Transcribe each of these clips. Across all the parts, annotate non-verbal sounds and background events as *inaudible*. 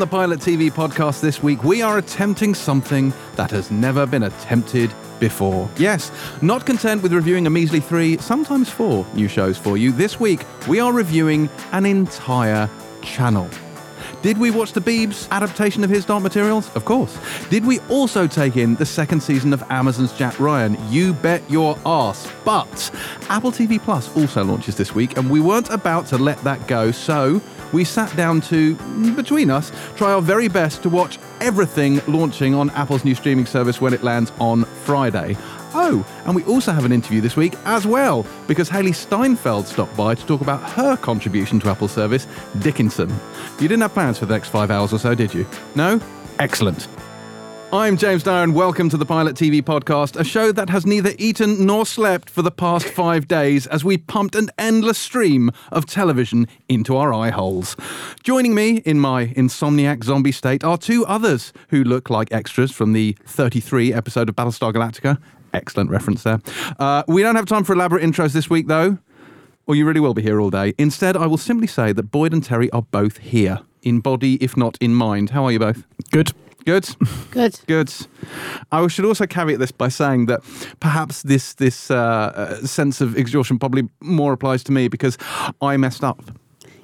the Pilot TV podcast this week, we are attempting something that has never been attempted before. Yes, not content with reviewing a measly three, sometimes four new shows for you, this week we are reviewing an entire channel. Did we watch the Beebs adaptation of his Dark Materials? Of course. Did we also take in the second season of Amazon's Jack Ryan? You bet your ass. But Apple TV Plus also launches this week, and we weren't about to let that go, so we sat down to, mm, between us, try our very best to watch everything launching on Apple's new streaming service when it lands on Friday. Oh, and we also have an interview this week as well, because Hailee Steinfeld stopped by to talk about her contribution to Apple's service, Dickinson. You didn't have plans for the next five hours or so, did you? No? Excellent. I'm James Dyer, and welcome to the Pilot TV podcast, a show that has neither eaten nor slept for the past five days as we pumped an endless stream of television into our eye holes. Joining me in my insomniac zombie state are two others who look like extras from the 33 episode of Battlestar Galactica. Excellent reference there. Uh, we don't have time for elaborate intros this week, though, or you really will be here all day. Instead, I will simply say that Boyd and Terry are both here, in body, if not in mind. How are you both? Good. Good. Good. Good. I should also caveat this by saying that perhaps this this uh, uh, sense of exhaustion probably more applies to me because I messed up.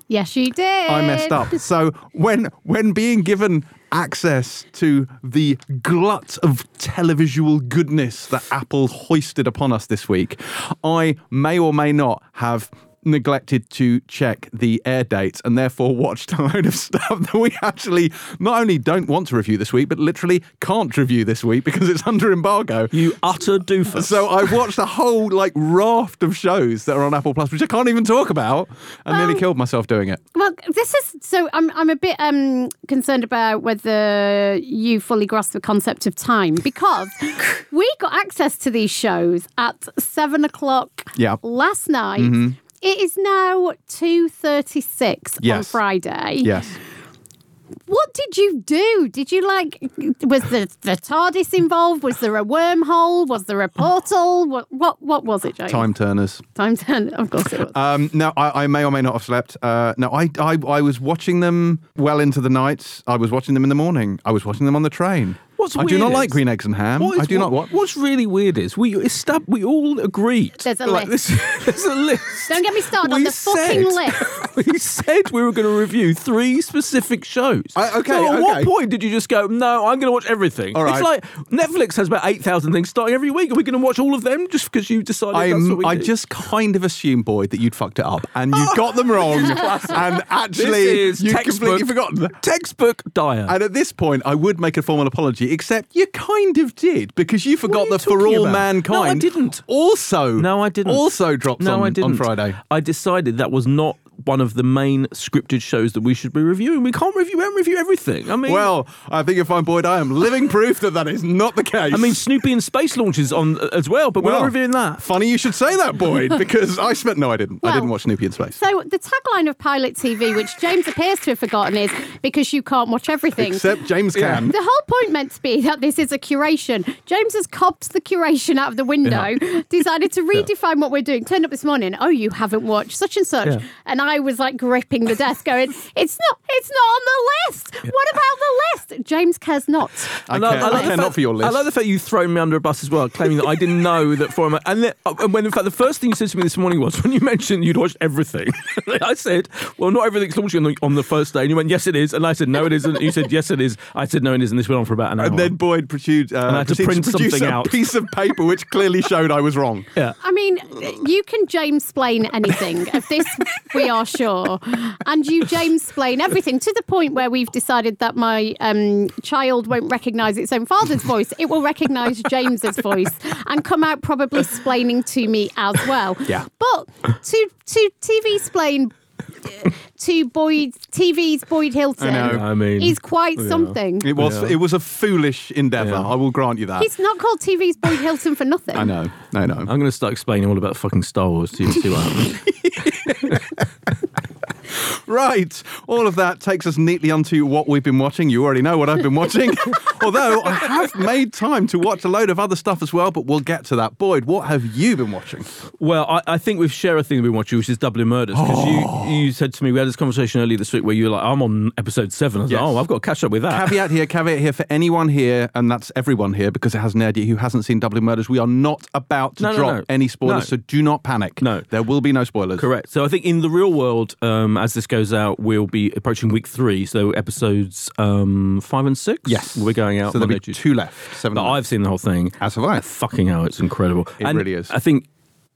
Yes, you did. I messed up. So when when being given access to the glut of televisual goodness that Apple hoisted upon us this week, I may or may not have neglected to check the air dates and therefore watched a load of *laughs* stuff that we actually not only don't want to review this week, but literally can't review this week because it's under embargo. You utter doofus. So I watched a whole like raft of shows that are on Apple Plus, which I can't even talk about, and nearly killed myself doing it. Well, this is so. I'm I'm a bit um concerned about whether you fully grasp the concept of time because *laughs* we got access to these shows at seven o'clock Yeah. Mm-hmm. last night. It is now two thirty six on Friday. Yes. What did you do? Did you like? Was the the TARDIS involved? Was there a wormhole? Was there a portal? What what what was it, James? Time turners. Time turners, Of course it was. Um, no, I, I may or may not have slept. Uh, no, I, I, I was watching them well into the night. I was watching them in the morning. I was watching them on the train. What's I do weird not like green eggs and ham. What is- I do not. What? What's really weird is we estab- we all agreed. There's a like, list. This, *laughs* there's a list. Don't get me started on We the fucking said- list. *laughs* we said we were going to review three specific shows. I- okay, So at what point did you just go, no, I'm going to watch everything? All It's like Netflix has about 8,000 things starting every week. Are we going to watch all of them just because you decided that's I'm, what we I do? just kind of assumed, Boyd, that you'd fucked it up, and you *laughs* got them wrong, and actually, you textbook, completely forgotten. Textbook dire. And at this point, I would make a formal apology, except you kind of did because you forgot that for all about? mankind. No, I didn't. Also, No, I didn't. Also drops no, on, I didn't. on Friday. I decided that was not one of the main scripted shows that we should be reviewing. We can't review and review everything. I mean, Well, I think if I'm Boyd, I am living proof that that is not the case. I mean, Snoopy in Space launches on uh, as well, but we're Well, not reviewing that. Funny you should say that, Boyd, *laughs* because I spent. No, I didn't. I didn't watch Snoopy in Space. So the tagline of Pilot TV, which James appears to have forgotten, is because you can't watch everything. Except James can. the whole point meant to be that this is a curation. James has copped the curation out of the window, decided to *laughs* redefine what we're doing. Turned up this morning, oh, you haven't watched such and such. Yeah. And I was like gripping the desk, going, It's not it's not on the list. What about the list? James cares not. I And I- care, I I like the care fact- not for your list. I like the fact you thrown me under a bus as well, claiming that I didn't know that for a moment. And, then, uh, and when in fact the first thing you said to me this morning was when you mentioned you'd watched everything. *laughs* I said, "Well, not everything's launching on the, on the first day." And you went, "Yes, it is." And I said, "No, it isn't." You said, "Yes, it is." I said, "No, it isn't." This went on for about an hour. and then Boyd produced, uh, I had to print produce something a out. piece of paper which clearly showed I was wrong. yeah. I mean, you can James explain anything. Of this, we are sure. And you James explain everything to the point where we've decided that my um, child won't recognise its own father's voice. It will recognise James's voice and come out probably explaining to me as well. Yeah. But to to TV explain *laughs* to Boyd TV's Boyd Hilton I know. I mean, is quite something. It was Yeah. it was a foolish endeavour. Yeah. I will grant you that. He's not called TV's Boyd Hilton for nothing. I know. No, no. I'm going to start explaining all about fucking Star Wars to you. See what happens. *laughs* Right. All of that takes us neatly onto what we've been watching. You already know what I've been watching. *laughs* Although I have made time to watch a load of other stuff as well, but we'll get to that. Boyd, what have you been watching? Well, I, I think we've shared a thing we've been watching, which is Dublin Murders. Because you, you said to me, we had this conversation earlier this week where you were like, I'm on episode seven. I was Yes. like, oh, I've got to catch up with that. caveat here, caveat here for anyone here, and that's everyone here because it has an idea who hasn't seen Dublin Murders. We are not about to No, no, drop no. any spoilers, No. so do not panic. No. There will be no spoilers. Correct. So I think in the real world, um, as this goes out, we'll be approaching week three. So episodes um, five and six. Yes. we're going out. So there'll be two left. Seven. But I've seen the whole thing. As have I. Fucking hell, it's incredible. It And really is. I think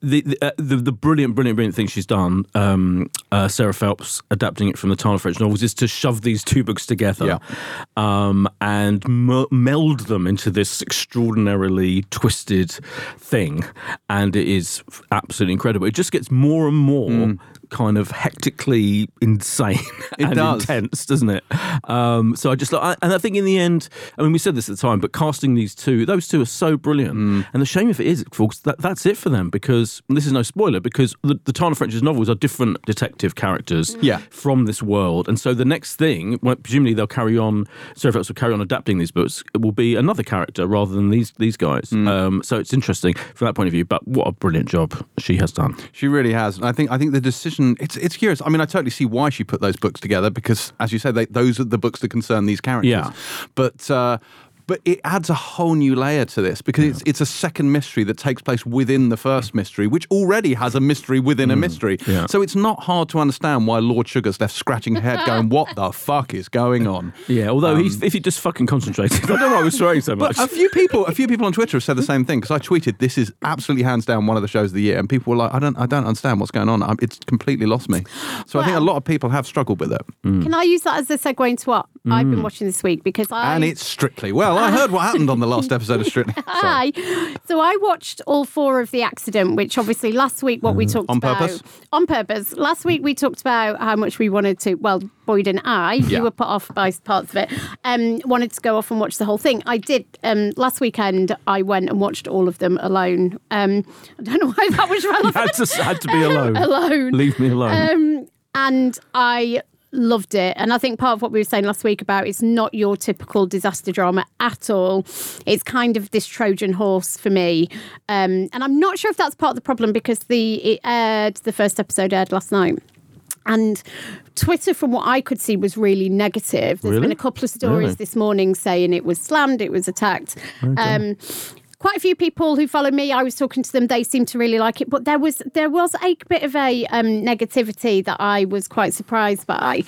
the the, uh, the the brilliant, brilliant, brilliant thing she's done, um, uh, Sarah Phelps adapting it from the Tana French novels, is to shove these two books together Yeah. um, and m- meld them into this extraordinarily twisted thing, and it is absolutely incredible. It just gets more and more. Kind of hectically insane Mm. *laughs* It and does. intense, doesn't it? Um, so I just like, and I think in the end, I mean, we said this at the time, but casting these two, those two are so brilliant. Mm. And the shame if it is, folks, that that's it for them because this is no spoiler because the, the Tana French's novels are different detective characters Yeah. from this world, and so the next thing, well, presumably they'll carry on. Sarah Phelps will carry on adapting these books. It will be another character rather than these these guys. Mm. Um, so it's interesting from that point of view. But what a brilliant job she has done. She really has. And I think I think the decision it's it's curious. I mean, I totally see why she put those books together because, as you said, they, those are the books that concern these characters. Yeah. But uh, but it adds a whole new layer to this because it's it's a second mystery that takes place within the first mystery, which already has a mystery within a mystery. yeah. So it's not hard to understand why Lord Sugar's left scratching her head, going, "What the *laughs* fuck is going on?" Yeah, although he's, if he just fucking concentrated, *laughs* I don't know why I was swearing so much. Um, But a few people, a few people on Twitter have said the same thing because I tweeted, "This is absolutely hands down one of the shows of the year," and people were like, "I don't, I don't understand what's going on. Um, It's completely lost me." So I think a lot of people have struggled with it, Can I use that as a segue into what I've been watching this week? Because I and it's Strictly. Well, I heard what happened on the last *laughs* episode of Strictly. *laughs* Hi. So I watched all four of The Accident, which obviously last week what we talked On about purpose? on purpose. Last week we talked about how much we wanted to. Well, Boyd and I, Yeah. you were put off by parts of it. Um, wanted to go off and watch the whole thing. I did. Um, last weekend I went and watched all of them alone. Um, I don't know why that was *laughs* relevant. had to had to be alone. alone. Leave me alone. Um, and I loved it. And I think part of what we were saying last week about it's not your typical disaster drama at all. It's kind of this Trojan horse for me. Um, and I'm not sure if that's part of the problem because the it aired the first episode aired last night. And Twitter, from what I could see, was really negative. There's Really? been a couple of stories Really? this morning saying it was slammed, it was attacked. Um, quite a few people who follow me, I was talking to them, they seemed to really like it. But there was there was a bit of a um, negativity that I was quite surprised by.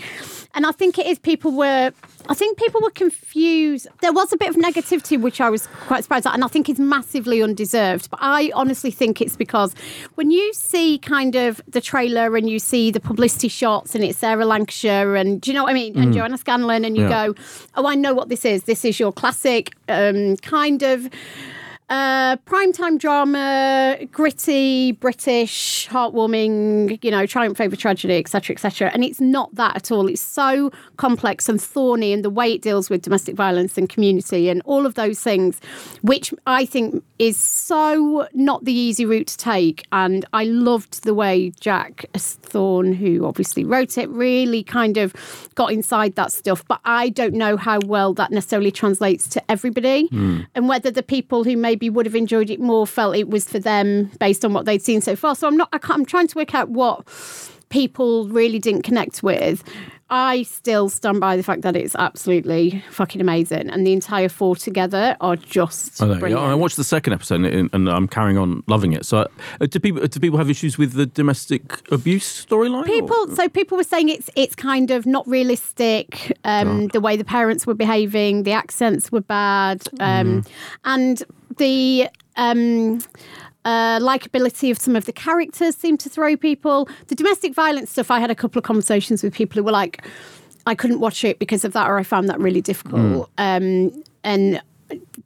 And I think it is people were I think people were confused. There was a bit of negativity which I was quite surprised at, and I think it's massively undeserved. But I honestly think it's because when you see kind of the trailer and you see the publicity shots and it's Sarah Lancashire and do you know what I mean? And Joanna Scanlan, and you Yeah. go, Oh, I know what this is. This is your classic um, kind of uh, primetime drama, gritty, British, heartwarming, you know, triumph over tragedy, etc., etc. And it's not that at all. It's so complex and thorny, and the way it deals with domestic violence and community and all of those things, which I think is so not the easy route to take. And I loved the way Jack Thorne, who obviously wrote it, really kind of got inside that stuff. But I don't know how well that necessarily translates to everybody, and whether the people who maybe would have enjoyed it more felt it was for them based on what they'd seen so far. So I'm not. I can't, I'm trying to work out what people really didn't connect with. I still stand by the fact that it's absolutely fucking amazing, and the entire four together are just I, know. I watched the second episode and, and I'm carrying on loving it. So, uh, do people do people have issues with the domestic abuse storyline? or- People, so people were saying it's it's kind of not realistic. Um, the way the parents were behaving, the accents were bad, um, and the um, uh, likability of some of the characters seemed to throw people. The domestic violence stuff, I had a couple of conversations with people who were like, I couldn't watch it because of that, or I found that really difficult. Um, and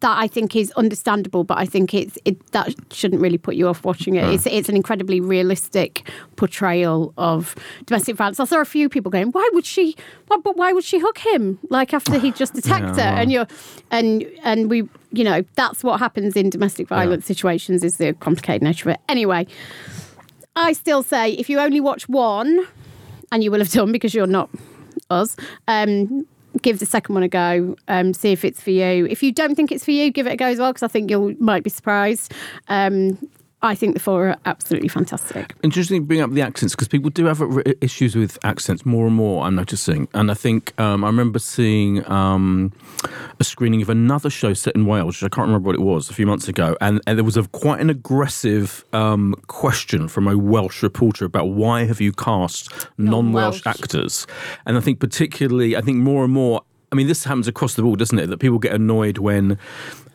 that I think is understandable, but I think it's it, that shouldn't really put you off watching it. It's it's an incredibly realistic portrayal of domestic violence. I saw a few people going, "Why would she? Why, but why would she hook him? Like after he just attacked her?" And you're and and we, you know, that's what happens in domestic violence situations. Is the complicated nature of it. Anyway, I still say if you only watch one. and you will have done because you're not us. Um, give the second one a go. Um, see if it's for you. If you don't think it's for you, give it a go as well because I think you might be surprised. Um, I think the four are absolutely fantastic. Interesting to bring up the accents because people do have issues with accents more and more. I'm noticing, and I think um, I remember seeing um, a screening of another show set in Wales, which I can't remember what it was, a few months ago, and, and there was a quite an aggressive um, question from a Welsh reporter about why have you cast non-Welsh Non-Welsh. actors, and I think particularly, I think more and more. I mean, this happens across the board, doesn't it? That people get annoyed when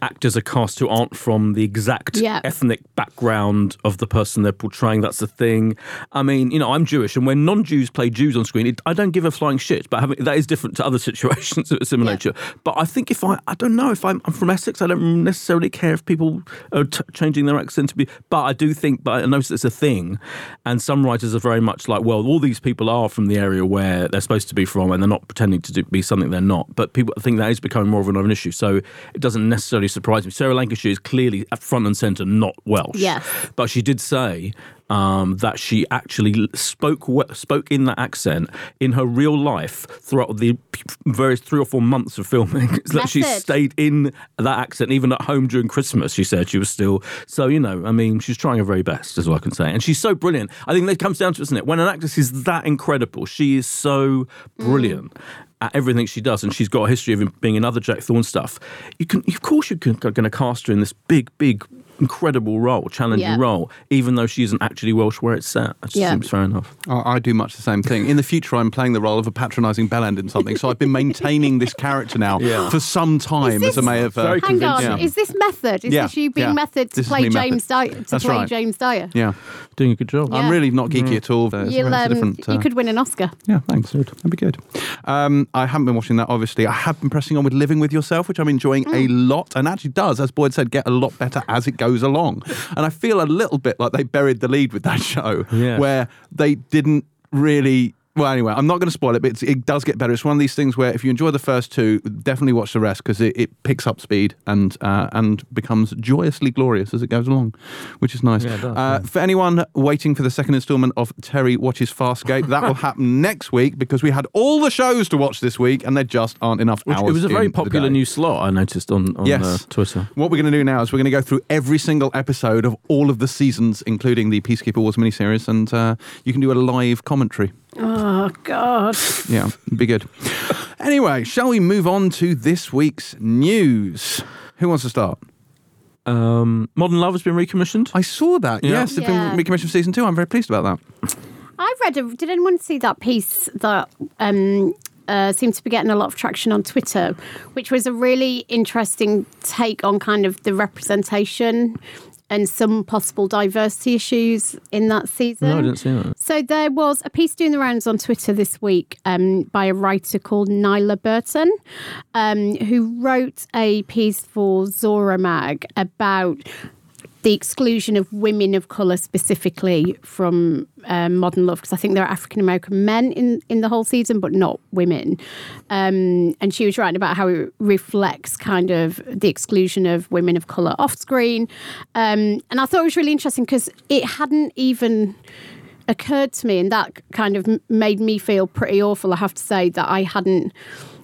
actors are cast who aren't from the exact Yeah. ethnic background of the person they're portraying. That's the thing. I mean, you know, I'm Jewish, and when non-Jews play Jews on screen, it, I don't give a flying shit. But having, that is different to other *laughs* situations of a similar Yeah. nature. But I think if I, I don't know if I'm, I'm from Essex, I don't necessarily care if people are t- changing their accent to be. But I do think, but I notice it's a thing, and some writers are very much like, well, all these people are from the area where they're supposed to be from, and they're not pretending to do, be something they're not. But people think that is becoming more of an, of an issue. So it doesn't necessarily surprise me. Sarah Lancashire is clearly at front and centre not Welsh. Yes. But she did say um, that she actually spoke spoke in that accent in her real life throughout the various three or four months of filming. *laughs* that she stayed in that accent even at home during Christmas. She said she was still so you know. I mean, she's trying her very best, is all I can say. And she's so brilliant. I think that comes down to, isn't it? When an actress is that incredible, she is so brilliant. At everything she does, and she's got a history of being in other Jack Thorne stuff. You can, of course, you're going to cast her in this big, big, incredible role, challenging Yeah. role, even though she isn't actually Welsh where it's set. That Yeah. seems fair enough. I I do much the same thing. In the future, I'm playing the role of a patronising bellend in something, so I've been maintaining this character now Yeah. for some time, Is as I this- may have. Uh, Very Hang on, convincing. is this method? Is Yeah, this you being yeah. method to This play me method. James Dyer? To That's play right. James Dyer? yeah, Doing a good job. Yeah. I'm really not geeky at all. There. It's, You'll, um, different. you uh, could win an Oscar. Yeah, thanks. That'd be good. Um, I haven't been watching that, obviously. I have been pressing on with Living with Yourself, which I'm enjoying a lot, and actually does, as Boyd said, get a lot better as it goes along. And I feel a little bit like they buried the lead with that *laughs* show, Yeah. where they didn't really. Well, anyway, I'm not going to spoil it, but it's, it does get better. It's one of these things where if you enjoy the first two, definitely watch the rest because it, it picks up speed and uh, and becomes joyously glorious as it goes along, which is nice. Yeah, does, uh, yeah. For anyone waiting for the second instalment of Terry Watches Farscape, that will *laughs* happen next week because we had all the shows to watch this week and there just aren't enough Which, hours. it was a very popular new slot I noticed on, on Yes. uh, Twitter. What we're going to do now is we're going to go through every single episode of all of the seasons, including the Peacekeeper Wars miniseries, and uh, you can do a live commentary. Oh God! Yeah, be good. anyway, shall we move on to this week's news? Who wants to start? Um, Modern Love has been recommissioned. I saw that. Yeah. Yes, it's Yeah. been recommissioned for season two. I'm very pleased about that. I read. A, did anyone see that piece that um, uh, seemed to be getting a lot of traction on Twitter, which was a really interesting take on kind of the representation and some possible diversity issues in that season. No, I didn't see that. So there was a piece doing the rounds on Twitter this week um, by a writer called Nyla Burton, um, who wrote a piece for Zora Mag about the exclusion of women of colour specifically from um, Modern Love because I think there are African American men in, in the whole season, but not women. Um, and she was writing about how it reflects kind of the exclusion of women of colour off screen. Um, and I thought it was really interesting because it hadn't even occurred to me, and that kind of made me feel pretty awful. I have to say that I hadn't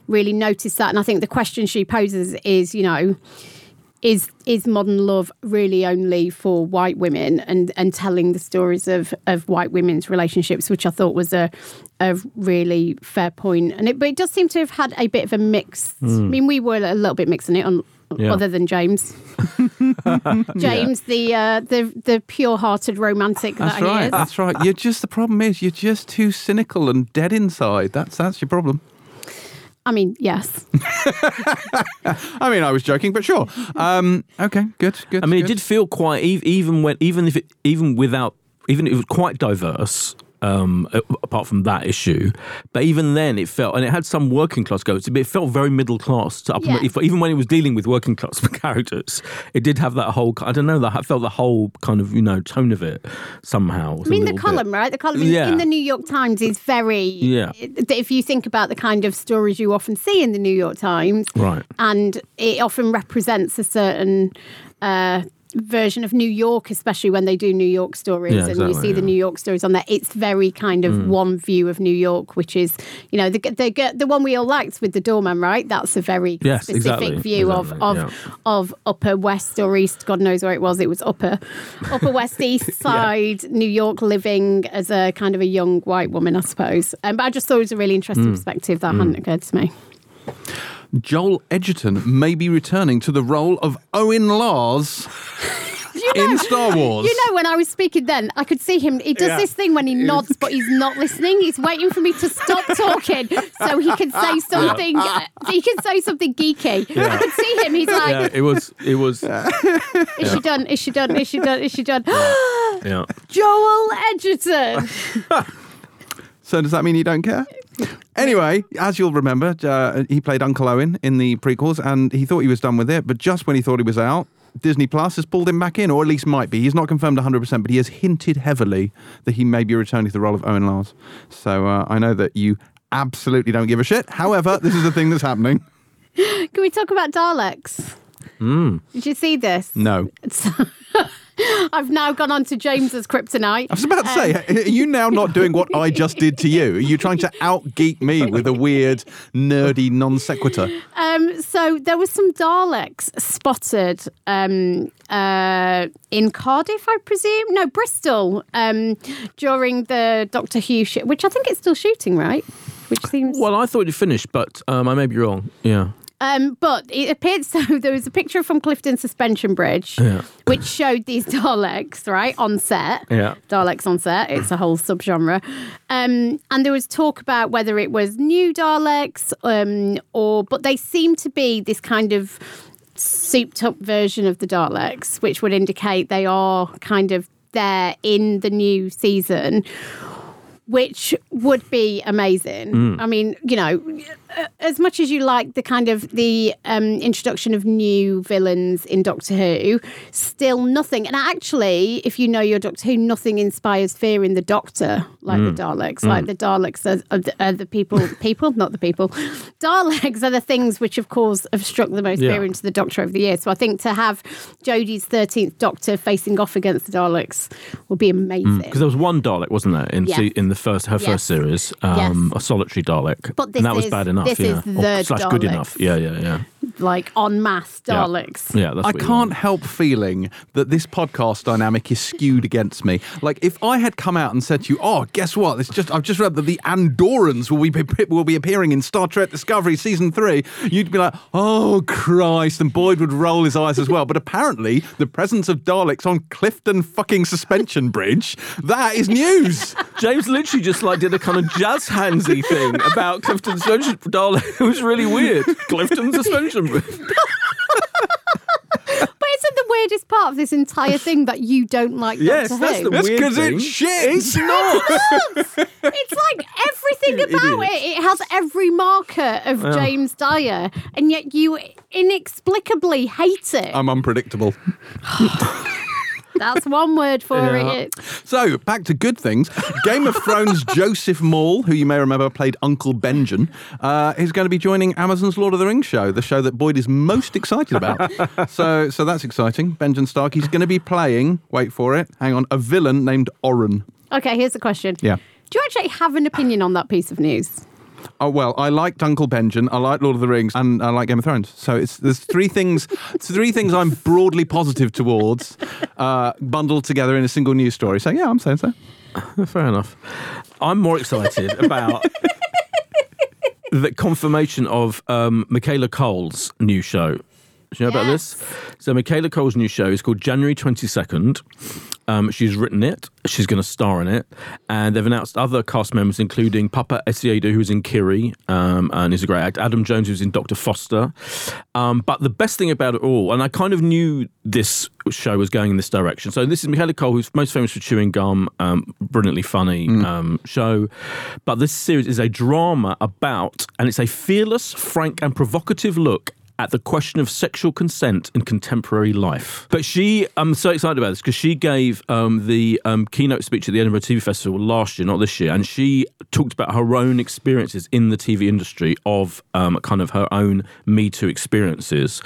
really noticed that. And I think the question she poses is, you know, is is modern love really only for white women and and telling the stories of of white women's relationships which i thought was a a really fair point and it but it does seem to have had a bit of a mix i mean we were a little bit mixing it on Yeah. other than james *laughs* james the uh the the pure-hearted romantic That's that right. is That's right. You're just the problem is you're just too cynical and dead inside. That's that's your problem. I mean yes *laughs* I mean, I was joking, but sure. Um, okay, good, good. I mean, it did feel quite even when even if it even without even it was quite diverse. Um, apart from that issue, but even then it felt, and it had some working class goats. But it felt very middle class to upper. Yeah. if- Even when it was dealing with working class *laughs* characters, it did have that whole. I don't know. That I felt the whole kind of you know tone of it somehow. I mean, the column, right? The column in, Yeah. in the New York Times is very. Yeah. If you think about the kind of stories you often see in the New York Times, Right. and it often represents a certain uh, version of New York, especially when they do New York stories Yeah, and you exactly, see the. New York stories on there. It's very kind of one view of New York, which is, you know, the the, the one we all liked with the doorman, right? That's a very Yes, specific exactly, view exactly, of of yeah. of Upper West or East. God knows where it was. It was Upper Upper West *laughs* East Side New York, living as a kind of a young white woman, I suppose. Um, but I just thought it was a really interesting Hmm. perspective that hadn't occurred to me. Joel Edgerton may be returning to the role of Owen Lars *laughs* in Star Wars. You know, when I was speaking then, I could see him. He does Yeah. this thing when he nods, but he's not listening. He's waiting for me to stop *laughs* talking so he can say something. uh, He can say something geeky. I could see him. He's like, Yeah, it was. It was. *laughs* "Is she done? Is she done? Is she done? Is she done?" Yeah. *gasps* Joel Edgerton. So does that mean you don't care? *laughs* Anyway, as you'll remember, uh, he played Uncle Owen in the prequels, and he thought he was done with it. But just when he thought he was out, Disney Plus has pulled him back in, or at least might be. He's not confirmed 100%, but he has hinted heavily that he may be returning to the role of Owen Lars. So uh, I know that you absolutely don't give a shit. However, this is the thing that's happening. *laughs* Can we talk about Daleks? Did you see this? No. *laughs* I've now gone on to James's kryptonite. I was about to say, Um, are you now not doing what I just did to you? Are you trying to out geek me with a weird, nerdy non sequitur? Um, so there was some Daleks spotted um, uh, in Cardiff, I presume. No, Bristol um, during the Doctor Who, sh- which I think it's still shooting, right? Which seems. Well, I thought you'd finished, but um, I may be wrong. Yeah. Um, but it appeared *laughs* so there was a picture from Clifton Suspension Bridge, Yeah. which showed these *laughs* Daleks right on set. Yeah. Daleks on set. It's a whole subgenre, um, and there was talk about whether it was new Daleks um, or, but they seem to be this kind of souped up version of the Daleks, which would indicate they are kind of there in the new season. Which would be amazing. I mean, you know, as much as you like the kind of the um, introduction of new villains in Doctor Who, still nothing. And actually, if you know your Doctor Who, nothing inspires fear in the Doctor like the Daleks. Like the Daleks are, are, the, are the people, *laughs* people, not the people. Daleks are the things which, of course, have struck the most Yeah. fear into the Doctor over the years. So I think to have Jodie's thirteenth Doctor facing off against the Daleks would be amazing. Because there was one Dalek, wasn't there, in Yes. in the first her Yes. first series, um, a solitary Dalek, But this and that was is- bad enough. This yeah, is the slash good enough. Yeah, yeah, yeah. Like en masse Yeah. Daleks. Yeah, that's I what you can't want. help feeling that this podcast dynamic is skewed against me. Like if I had come out and said to you, "Oh, guess what? It's just I've just read that the Andorians will be will be appearing in Star Trek Discovery season 3." You'd be like, "Oh, Christ." And Boyd would roll his eyes as well. But apparently, the presence of Daleks on Clifton fucking suspension bridge, that is news. *laughs* James literally just like did a kind of jazz handsy thing about Clifton suspension Dalek. *laughs* It was really weird. *laughs* Clifton suspension. *laughs* But isn't the weirdest part of this entire thing that you don't like Yes, Doctor that's Who? the That's weird 'cause thing. it's shit. It's not. *laughs* It's like everything *laughs* about is. it. It has every marker of James Dyer, and yet you inexplicably hate it. I'm unpredictable. That's one word for Yeah. it. So, back to good things. Game of Thrones *laughs* Joseph Mawle, who you may remember played Uncle Benjen, uh, is going to be joining Amazon's Lord of the Rings show, the show that Boyd is most excited about. *laughs* so, so that's exciting. Benjen Stark, he's going to be playing, wait for it, hang on, a villain named Oren. Okay, here's the question. Yeah. Do you actually have an opinion on that piece of news? Oh well, I liked Uncle Benjen, I like Lord of the Rings, and I like Game of Thrones. So it's there's three things, three things I'm broadly positive towards, uh, bundled together in a single news story. So yeah, I'm saying so. *laughs* Fair enough. I'm more excited about *laughs* the confirmation of um, Michaela Coel's new show. Do you know about this? So Michaela Coel's new show is called January 22nd. Um, she's written it. She's going to star in it. And they've announced other cast members, including Paapa Essiedu, who's in Kiri, um, and he's a great actor. Adam James, who's in Dr. Foster. Um, but the best thing about it all, and I kind of knew this show was going in this direction. So this is Michaela Coel, who's most famous for Chewing Gum, um, brilliantly funny um, show. But this series is a drama about, and it's a fearless, frank, and provocative look at the question of sexual consent in contemporary life. But she, I'm so excited about this because she gave um, the um, keynote speech at the Edinburgh TV Festival last year, not this year, and she talked about her own experiences in the TV industry of um, kind of her own Me Too experiences,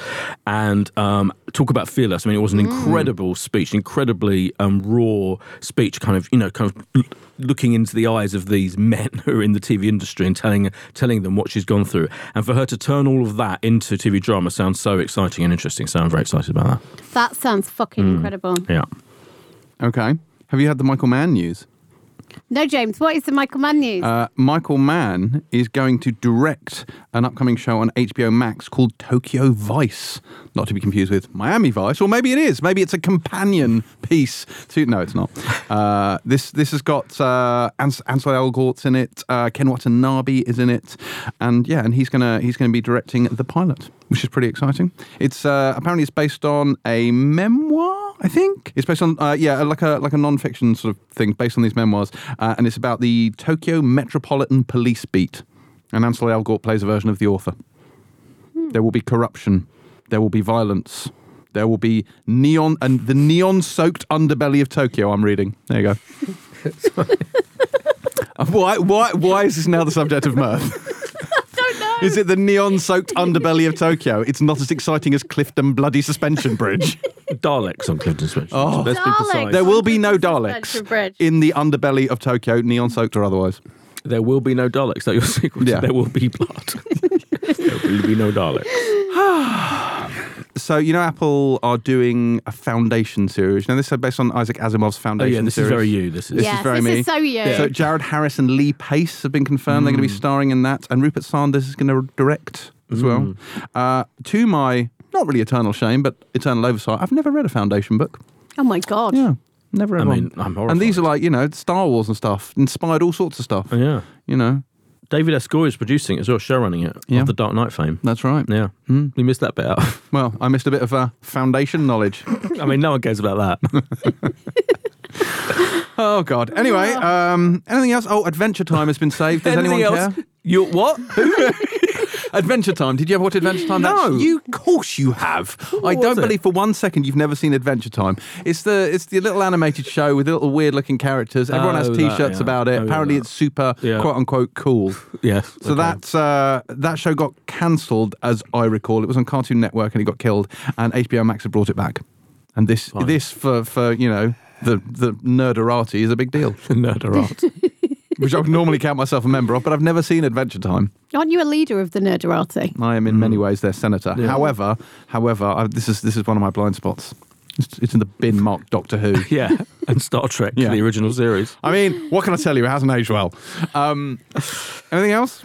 and um, talk about fearless. I mean, it was an incredible speech, incredibly um, raw speech, kind of you know, kind of looking into the eyes of these men *laughs* who are in the TV industry and telling telling them what she's gone through, and for her to turn all of that into TV drama sounds so exciting and interesting. So I'm very excited about that. That sounds fucking incredible. Yeah. Okay. Have you had the Michael Mann news? No, James, what is the Michael Mann news? Uh, Michael Mann is going to direct an upcoming show on HBO Max called Tokyo Vice. Not to be confused with Miami Vice, or maybe it is. Maybe it's a companion piece to. No, it's not. Uh, this this has got uh, Ans- Ansel Elgort's in it. Uh, Ken Watanabe is in it, and yeah, and he's gonna he's gonna be directing the pilot, which is pretty exciting. It's uh, apparently it's based on a memoir. I think it's based on uh, yeah, like a like a non-fiction sort of thing based on these memoirs, uh, and it's about the Tokyo Metropolitan Police beat. And Ansel Elgort plays a version of the author. There will be corruption. There will be violence. There will be neon and the neon-soaked underbelly of Tokyo. I'm reading. There you go. *laughs* *laughs* Why? Why? Why is this now the subject of mirth? *laughs* don't know. Is it the neon-soaked underbelly of Tokyo? It's not as exciting as Clifton Bloody Suspension Bridge. Daleks on Clifton Switch. Oh. Let's be Daleks. precise. There will be no Suspension Daleks in the underbelly of Tokyo, neon-soaked or otherwise. There will be no Daleks. That your *laughs* sequel? Yeah. There will be blood. *laughs* there will be no Daleks. *sighs* So you know, Apple are doing a Foundation series. Now this is based on Isaac Asimov's Foundation. Oh Foundation. yeah, this series. is very you. This is. This yes, is very this me. is so you. So Jared Harris and Lee Pace have been confirmed. They're going to be starring in that, and Rupert Sanders is going to direct as well. Uh, to my not really eternal shame, but eternal oversight, I've never read a Foundation book. oh my god. Yeah, never read I mean. I'm and these are like you know Star Wars and stuff, inspired all sorts of stuff. Oh, yeah. You know, David S. Goyer is producing it as well, showrunning it. Yeah. Of the Dark Knight fame. that's right. Yeah. Mm. You missed that bit out. *laughs* Well, I missed a bit of uh, Foundation knowledge. *laughs* I mean, no one cares about that. *laughs* oh God. Anyway, um, anything else? Oh, Adventure Time has been saved. Does Anything anyone else? care? You what? Adventure Time. Did you ever watch Adventure Time? No. That's- you, of course you have. I don't it? believe for one second you've never seen Adventure Time. It's the it's the little animated show with little weird looking characters. Everyone has Oh, that, T-shirts yeah. about it. Oh, Apparently, that. it's super Yeah. quote unquote cool. *laughs* yes. So that uh, that show got cancelled, as I recall. It was on Cartoon Network and it got killed, and HBO Max have brought it back. And this Fine. this for for you know the the nerderati is a big deal, *laughs* nerd art. *laughs* which I would normally count myself a member of, but I've never seen Adventure Time. Aren't you a leader of the nerderati? I am in many ways their senator. Yeah. However, however, I, this is this is one of my blind spots. It's, it's in the bin marked Doctor Who. *laughs* yeah, and Star Trek, Yeah. the original series. I mean, what can I tell you? It hasn't aged well. Um, anything else?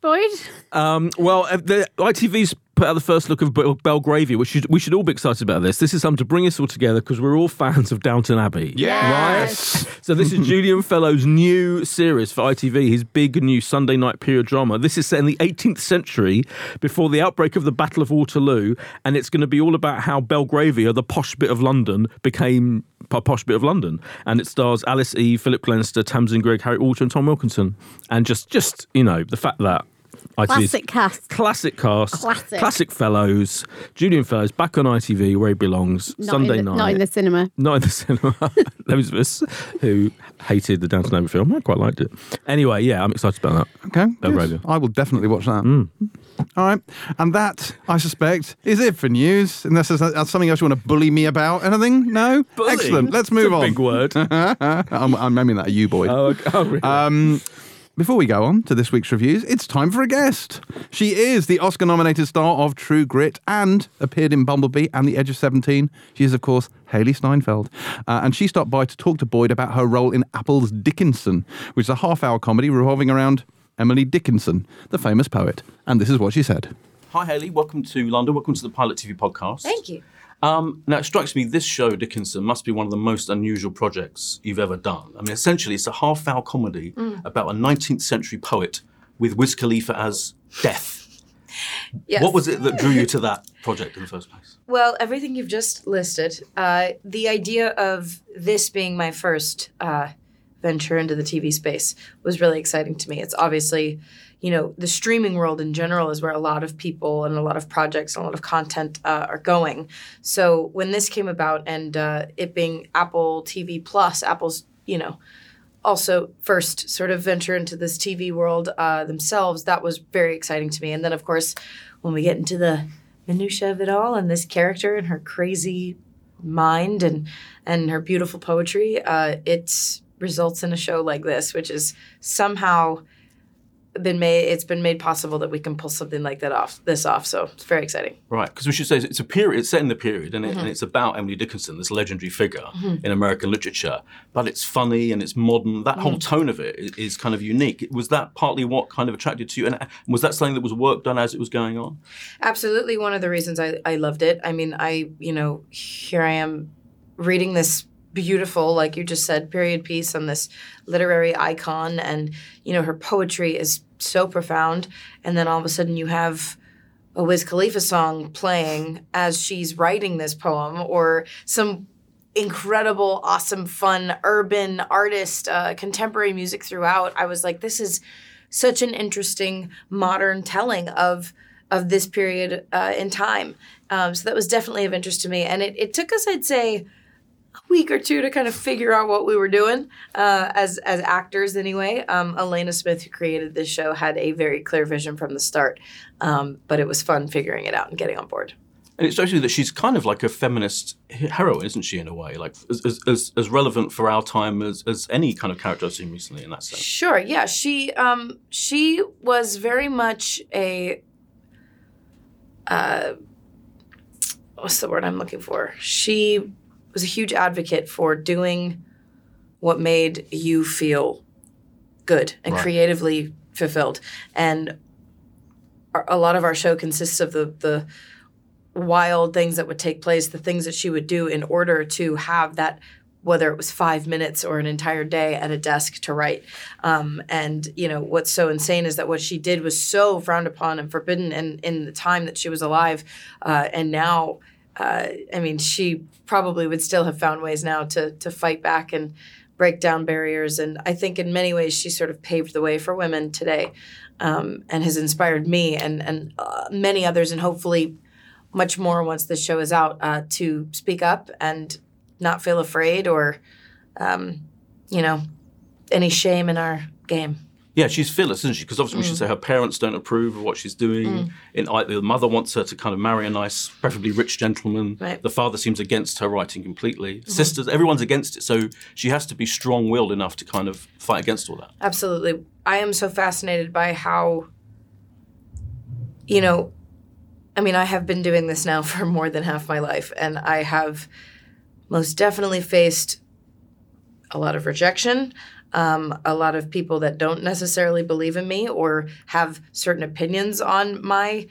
Boyd? Um, well, uh, the ITV's put out the first look of Belgravia, which should, we should all be excited about this. This is something to bring us all together because we're all fans of Downton Abbey. Yes. Right? So this is Julian Fellowes' new series for ITV, his big new Sunday night period drama. This is set in the 18th century before the outbreak of the Battle of Waterloo, and it's going to be all about how Belgravia, the posh bit of London, became a posh bit of London. And it stars Alice E, Philip Glenister, Tamsin Greig, Harriet Walter, and Tom Wilkinson. And just, just you know, the fact that Classic cast. classic cast, Classic. fellows, Julian Fellowes back on ITV where he belongs. Not Sunday the, night, Not in the cinema. not in the cinema. *laughs* Those of us who hated the Downton Abbey film, I quite liked it. Anyway, yeah, I'm excited about that. Okay. Belgravia. I will definitely watch that. All right. And that, I suspect, is it for news. Unless there's that's something else you want to bully me about. Anything? No? Bullying? Excellent. Let's It's move a on. Big word. *laughs* I'm, I'm aiming that at you, boy. oh, okay. oh, really? Um, before we go on to this week's reviews, it's time for a guest. She is the Oscar nominated star of True Grit and appeared in Bumblebee and The Edge of 17. She is, of course, Hailee Steinfeld. Uh, and she stopped by to talk to Boyd about her role in Apple's Dickinson, which is a half hour comedy revolving around Emily Dickinson, the famous poet. And this is what she said. Hi, Hailee. Welcome to London. Welcome to the Pilot TV podcast. Thank you. Um, now, it strikes me this show, Dickinson, must be one of the most unusual projects you've ever done. I mean, essentially, it's a half hour comedy about a 19th century poet with Wiz Khalifa as death. Yes. What was it that drew you to that project in the first place? Well, everything you've just listed. Uh, the idea of this being my first uh, venture into the TV space was really exciting to me. It's obviously, you know, the streaming world in general is where a lot of people and a lot of projects and a lot of content uh, are going. So when this came about and uh, it being Apple TV Plus, Apple's, you know, also first sort of venture into this TV world uh, themselves, that was very exciting to me. And then, of course, when we get into the minutia of it all and this character and her crazy mind and and her beautiful poetry, uh, it results in a show like this, which is somehow been made it's been made possible that we can pull something like that off this off so it's very exciting Right, because we should say it's a period, it's set in the period, and, it, mm-hmm. and it's about Emily Dickinson, this legendary figure mm-hmm. in American literature. But it's funny and it's modern. That whole mm. tone of it is, kind of unique. Was that partly what kind of attracted to you? And uh, was that something that was work done as it was going on? absolutely one of the reasons I, I loved it i mean i you know here i am reading this beautiful like you just said period piece on this literary icon. And you know her poetry is so profound. And then all of a sudden you have a Wiz Khalifa song playing as she's writing this poem or some incredible awesome fun urban artist uh, contemporary music throughout. I was like this is such an interesting modern telling of of this period uh, in time. Um, so that was definitely of interest to me, and it, it took us, I'd say, week or two to kind of figure out what we were doing uh, as as actors. Anyway, um, Alena Smith, who created this show, had a very clear vision from the start, um, but it was fun figuring it out and getting on board. And it's actually that she's kind of like a feminist heroine, isn't she, in a way? Like as, as- as, as relevant for our time as, as any kind of character I've seen recently in that sense. Sure. Yeah. She um she was very much a uh what's the word I'm looking for? She was a huge advocate for doing what made you feel good and Right. creatively fulfilled. And our, a lot of our show consists of the the wild things that would take place, the things that she would do in order to have that whether it was five minutes or an entire day at a desk to write. Um, and you know what's so insane is that what she did was so frowned upon and forbidden in, in the time that she was alive, uh, and now, uh, I mean, she probably would still have found ways now to to fight back and break down barriers. And I think in many ways she sort of paved the way for women today, um, and has inspired me and and uh, many others, and hopefully much more once the show is out uh, to speak up and not feel afraid or um, you know any shame in our game Yeah, she's fearless, isn't she? Because obviously we should mm. say her parents don't approve of what she's doing. Mm. In like, the mother wants her to kind of marry a nice, preferably rich gentleman. Right. The father seems against her writing completely. Mm-hmm. Sisters, everyone's against it. So she has to be strong-willed enough to kind of fight against all that. absolutely i am so fascinated by how you know i mean i have been doing this now *laughs* for more than half my life and i have most definitely faced a lot of rejection um, a lot of people that don't necessarily believe in me or have certain opinions on my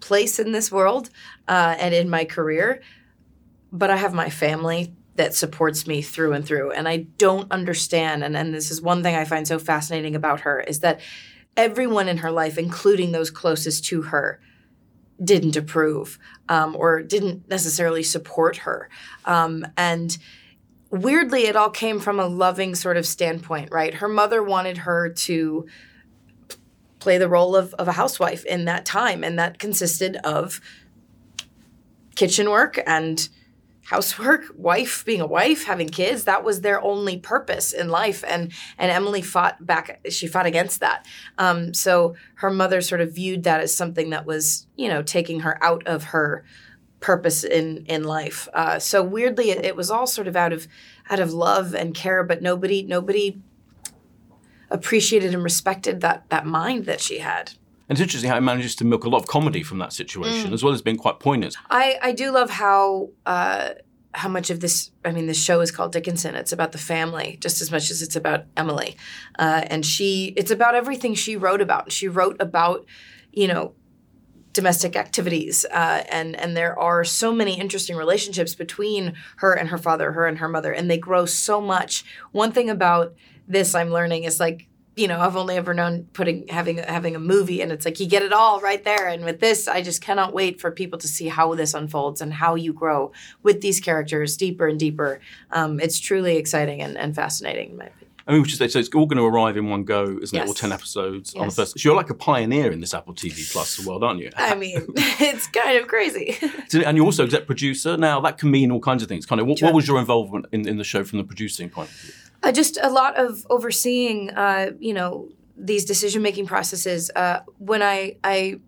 place in this world uh, and in my career but I have my family that supports me through and through. And I don't understand. And, and this is one thing I find so fascinating about her is that everyone in her life, including those closest to her, didn't approve um, or didn't necessarily support her. Um, and weirdly, it all came from a loving sort of standpoint, right? Her mother wanted her to play the role of, of a housewife in that time. And that consisted of kitchen work and housework, wife, being a wife, having kids. That was their only purpose in life. And and Emily fought back. She fought against that. Um, so her mother sort of viewed that as something that was, you know, taking her out of her purpose in in life. Uh, so weirdly, it, it was all sort of out of out of love and care, but nobody nobody appreciated and respected that that mind that she had. And it's interesting how it manages to milk a lot of comedy from that situation, as well as being quite poignant. I, I do love how uh, how much of this I mean this show is called Dickinson. It's about the family just as much as it's about Emily, uh, and she it's about everything she wrote about. She wrote about you know domestic activities uh, and and there are so many interesting relationships between her and her father, her and her mother, and they grow so much. One thing about this I'm learning is like you know I've only ever known putting having having a movie and it's like you get it all right there and with this I just cannot wait for people to see how this unfolds and how you grow with these characters deeper and deeper um, it's truly exciting and, and fascinating in my opinion I mean, which is so it's all going to arrive in one go, isn't it? All ten episodes on the first. So you're like a pioneer in this Apple TV Plus world, aren't you? I mean, *laughs* it's kind of crazy. and you're also exec producer. Now that can mean all kinds of things. Kind of, what, what was your involvement in, in the show from the producing point of view? Uh, just a lot of overseeing, uh, you know, these decision making processes. Uh, when I, I,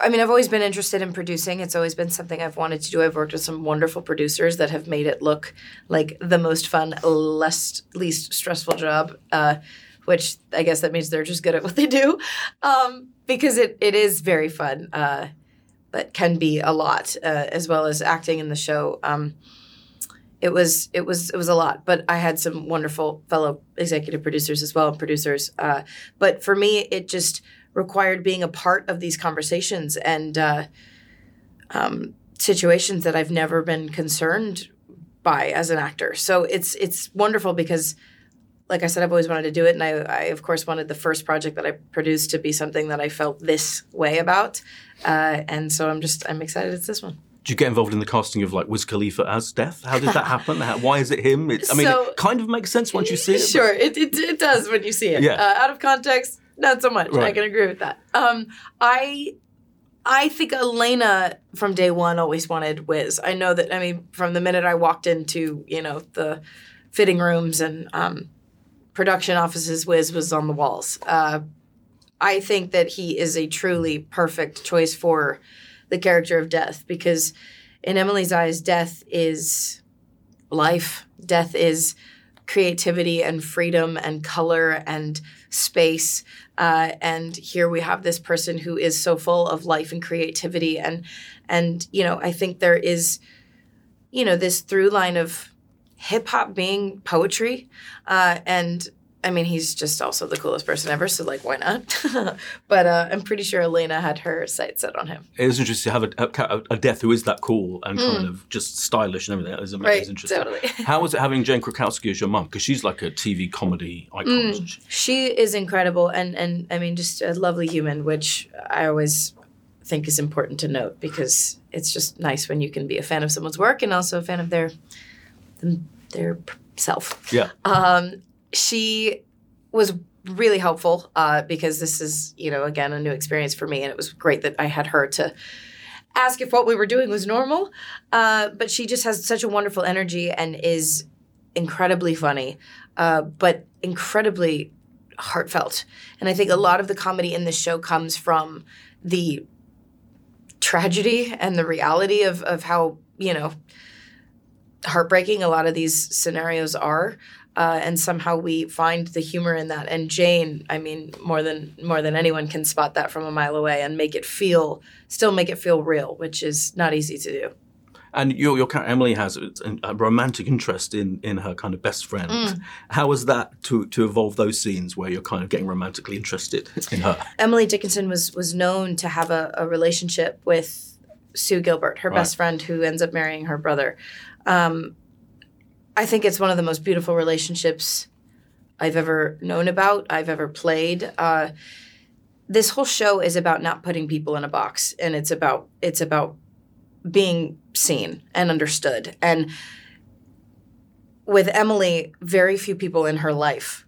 I mean, I've always been interested in producing. It's always been something I've wanted to do. I've worked with some wonderful producers that have made it look like the most fun, less least stressful job. Uh, which I guess that means they're just good at what they do, um, because it, it is very fun, uh, but can be a lot uh, as well as acting in the show. Um, it was it was it was a lot but i had some wonderful fellow executive producers as well and producers uh, but for me it just required being a part of these conversations and uh, um, situations that i've never been concerned by as an actor so it's it's wonderful because like i said i've always wanted to do it and i, I of course wanted the first project that i produced to be something that i felt this way about uh, and so i'm just i'm excited it's this one Did you get involved in the casting of like Wiz Khalifa as Death? How did that happen? How, why is it him? It's, I mean, So- it kind of makes sense once you see it. Sure, it, it, it does when you see it. Yeah. Uh, out of context, not so much. I can agree with that. Um, I I think Alena from day one always wanted Wiz. I know that. I mean, from the minute I walked into you know the fitting rooms and um, production offices, Wiz was on the walls. Uh, I think that he is a truly perfect choice for the character of Death because in Emily's eyes, Death is life. Death is creativity and freedom and color and space. Uh, and here we have this person who is so full of life and creativity. And and you know, I think there is, you know, this through line of hip hop being poetry. Uh, and I mean, he's just also the coolest person ever. So like, why not? *laughs* but uh, I'm pretty sure Alena had her sights set on him. It is interesting to have a, a, a death who is that cool and kind of just stylish and everything. That is, Right, interesting. totally. *laughs* How was it having Jane Krakowski as your mum? Because she's like a TV comedy icon, isn't she? She is incredible, and and I mean, just a lovely human, which I always think is important to note because it's just nice when you can be a fan of someone's work and also a fan of their their self. Yeah. Um, she was really helpful uh, because this is, you know, again, a new experience for me, and it was great that I had her to ask if what we were doing was normal. Uh, but she just has such a wonderful energy and is incredibly funny, uh, but incredibly heartfelt. And I think a lot of the comedy in this show comes from the tragedy and the reality of, of how, you know, heartbreaking a lot of these scenarios are. Uh, and somehow we find the humor in that. And Jane, I mean, more than more than anyone can spot that from a mile away and make it feel, still make it feel real, which is not easy to do. And your, your character Emily has a, a romantic interest in, in her kind of best friend. How was that to, to evolve those scenes where you're kind of getting romantically interested in her? Emily Dickinson was was known to have a, a relationship with Sue Gilbert, her best friend, who ends up marrying her brother. Um, I think it's one of the most beautiful relationships I've ever known about, I've ever played. Uh, this whole show is about not putting people in a box, and it's about it's about being seen and understood. And with Emily, very few people in her life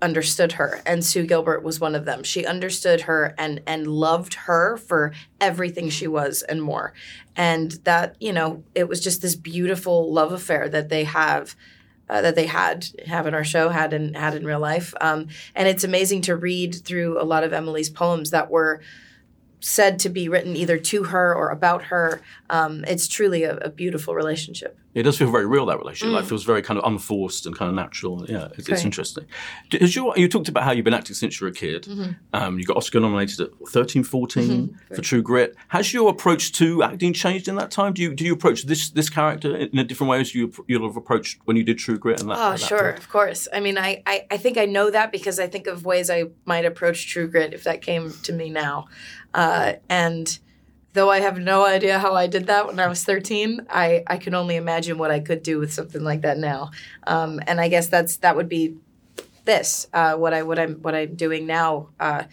understood her and Sue Gilbert was one of them. She understood her and and loved her for everything she was and more. And that, you know, it was just this beautiful love affair that they have uh, that they had have in our show had in had in real life. Um, and it's amazing to read through a lot of Emily's poems that were said to be written either to her or about her. Um, it's truly a, a beautiful relationship. It does feel very real that relationship. Like, it feels very kind of unforced and kind of natural. Yeah, it's, it's interesting. Your, you talked about how you've been acting since you were a kid. Um, you got Oscar nominated at 13, 14 for True Grit. Has your approach to acting changed in that time? Do you do you approach this this character in a different way as you you'll have approached when you did True Grit? And that, Oh, at that sure, of course. I mean, I, I, I think I know that because I think of ways I might approach True Grit if that came to me now. Uh, and though I have no idea how I did that when I was 13, I, I can only imagine what I could do with something like that now. Um, and I guess that's that would be this uh, what I what I'm what I'm doing now. Uh,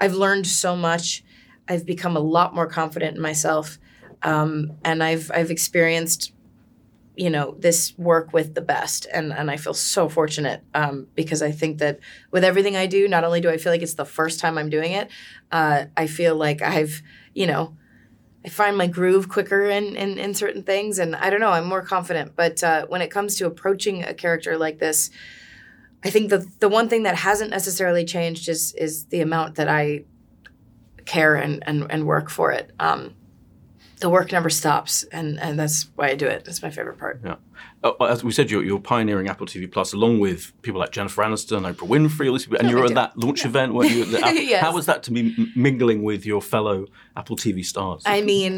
I've learned so much. I've become a lot more confident in myself, um, and I've I've experienced you know this work with the best and and I feel so fortunate um, because I think that with everything I do not only do I feel like it's the first time I'm doing it uh, I feel like I've you know I find my groove quicker in, in in certain things and I don't know I'm more confident. But uh, when it comes to approaching a character like this I think the the one thing that hasn't necessarily changed is is the amount that I care and and, and work for it. Um, the work never stops and and that's why I do it that's my favorite part Yeah. Uh, as we said, you're, you're pioneering Apple TV Plus along with people like Jennifer Aniston, Oprah Winfrey, all these people, and you were big at that launch event. Weren't you? At the *laughs* Apple- Yes. How was that to be mingling with your fellow Apple TV stars? I mean,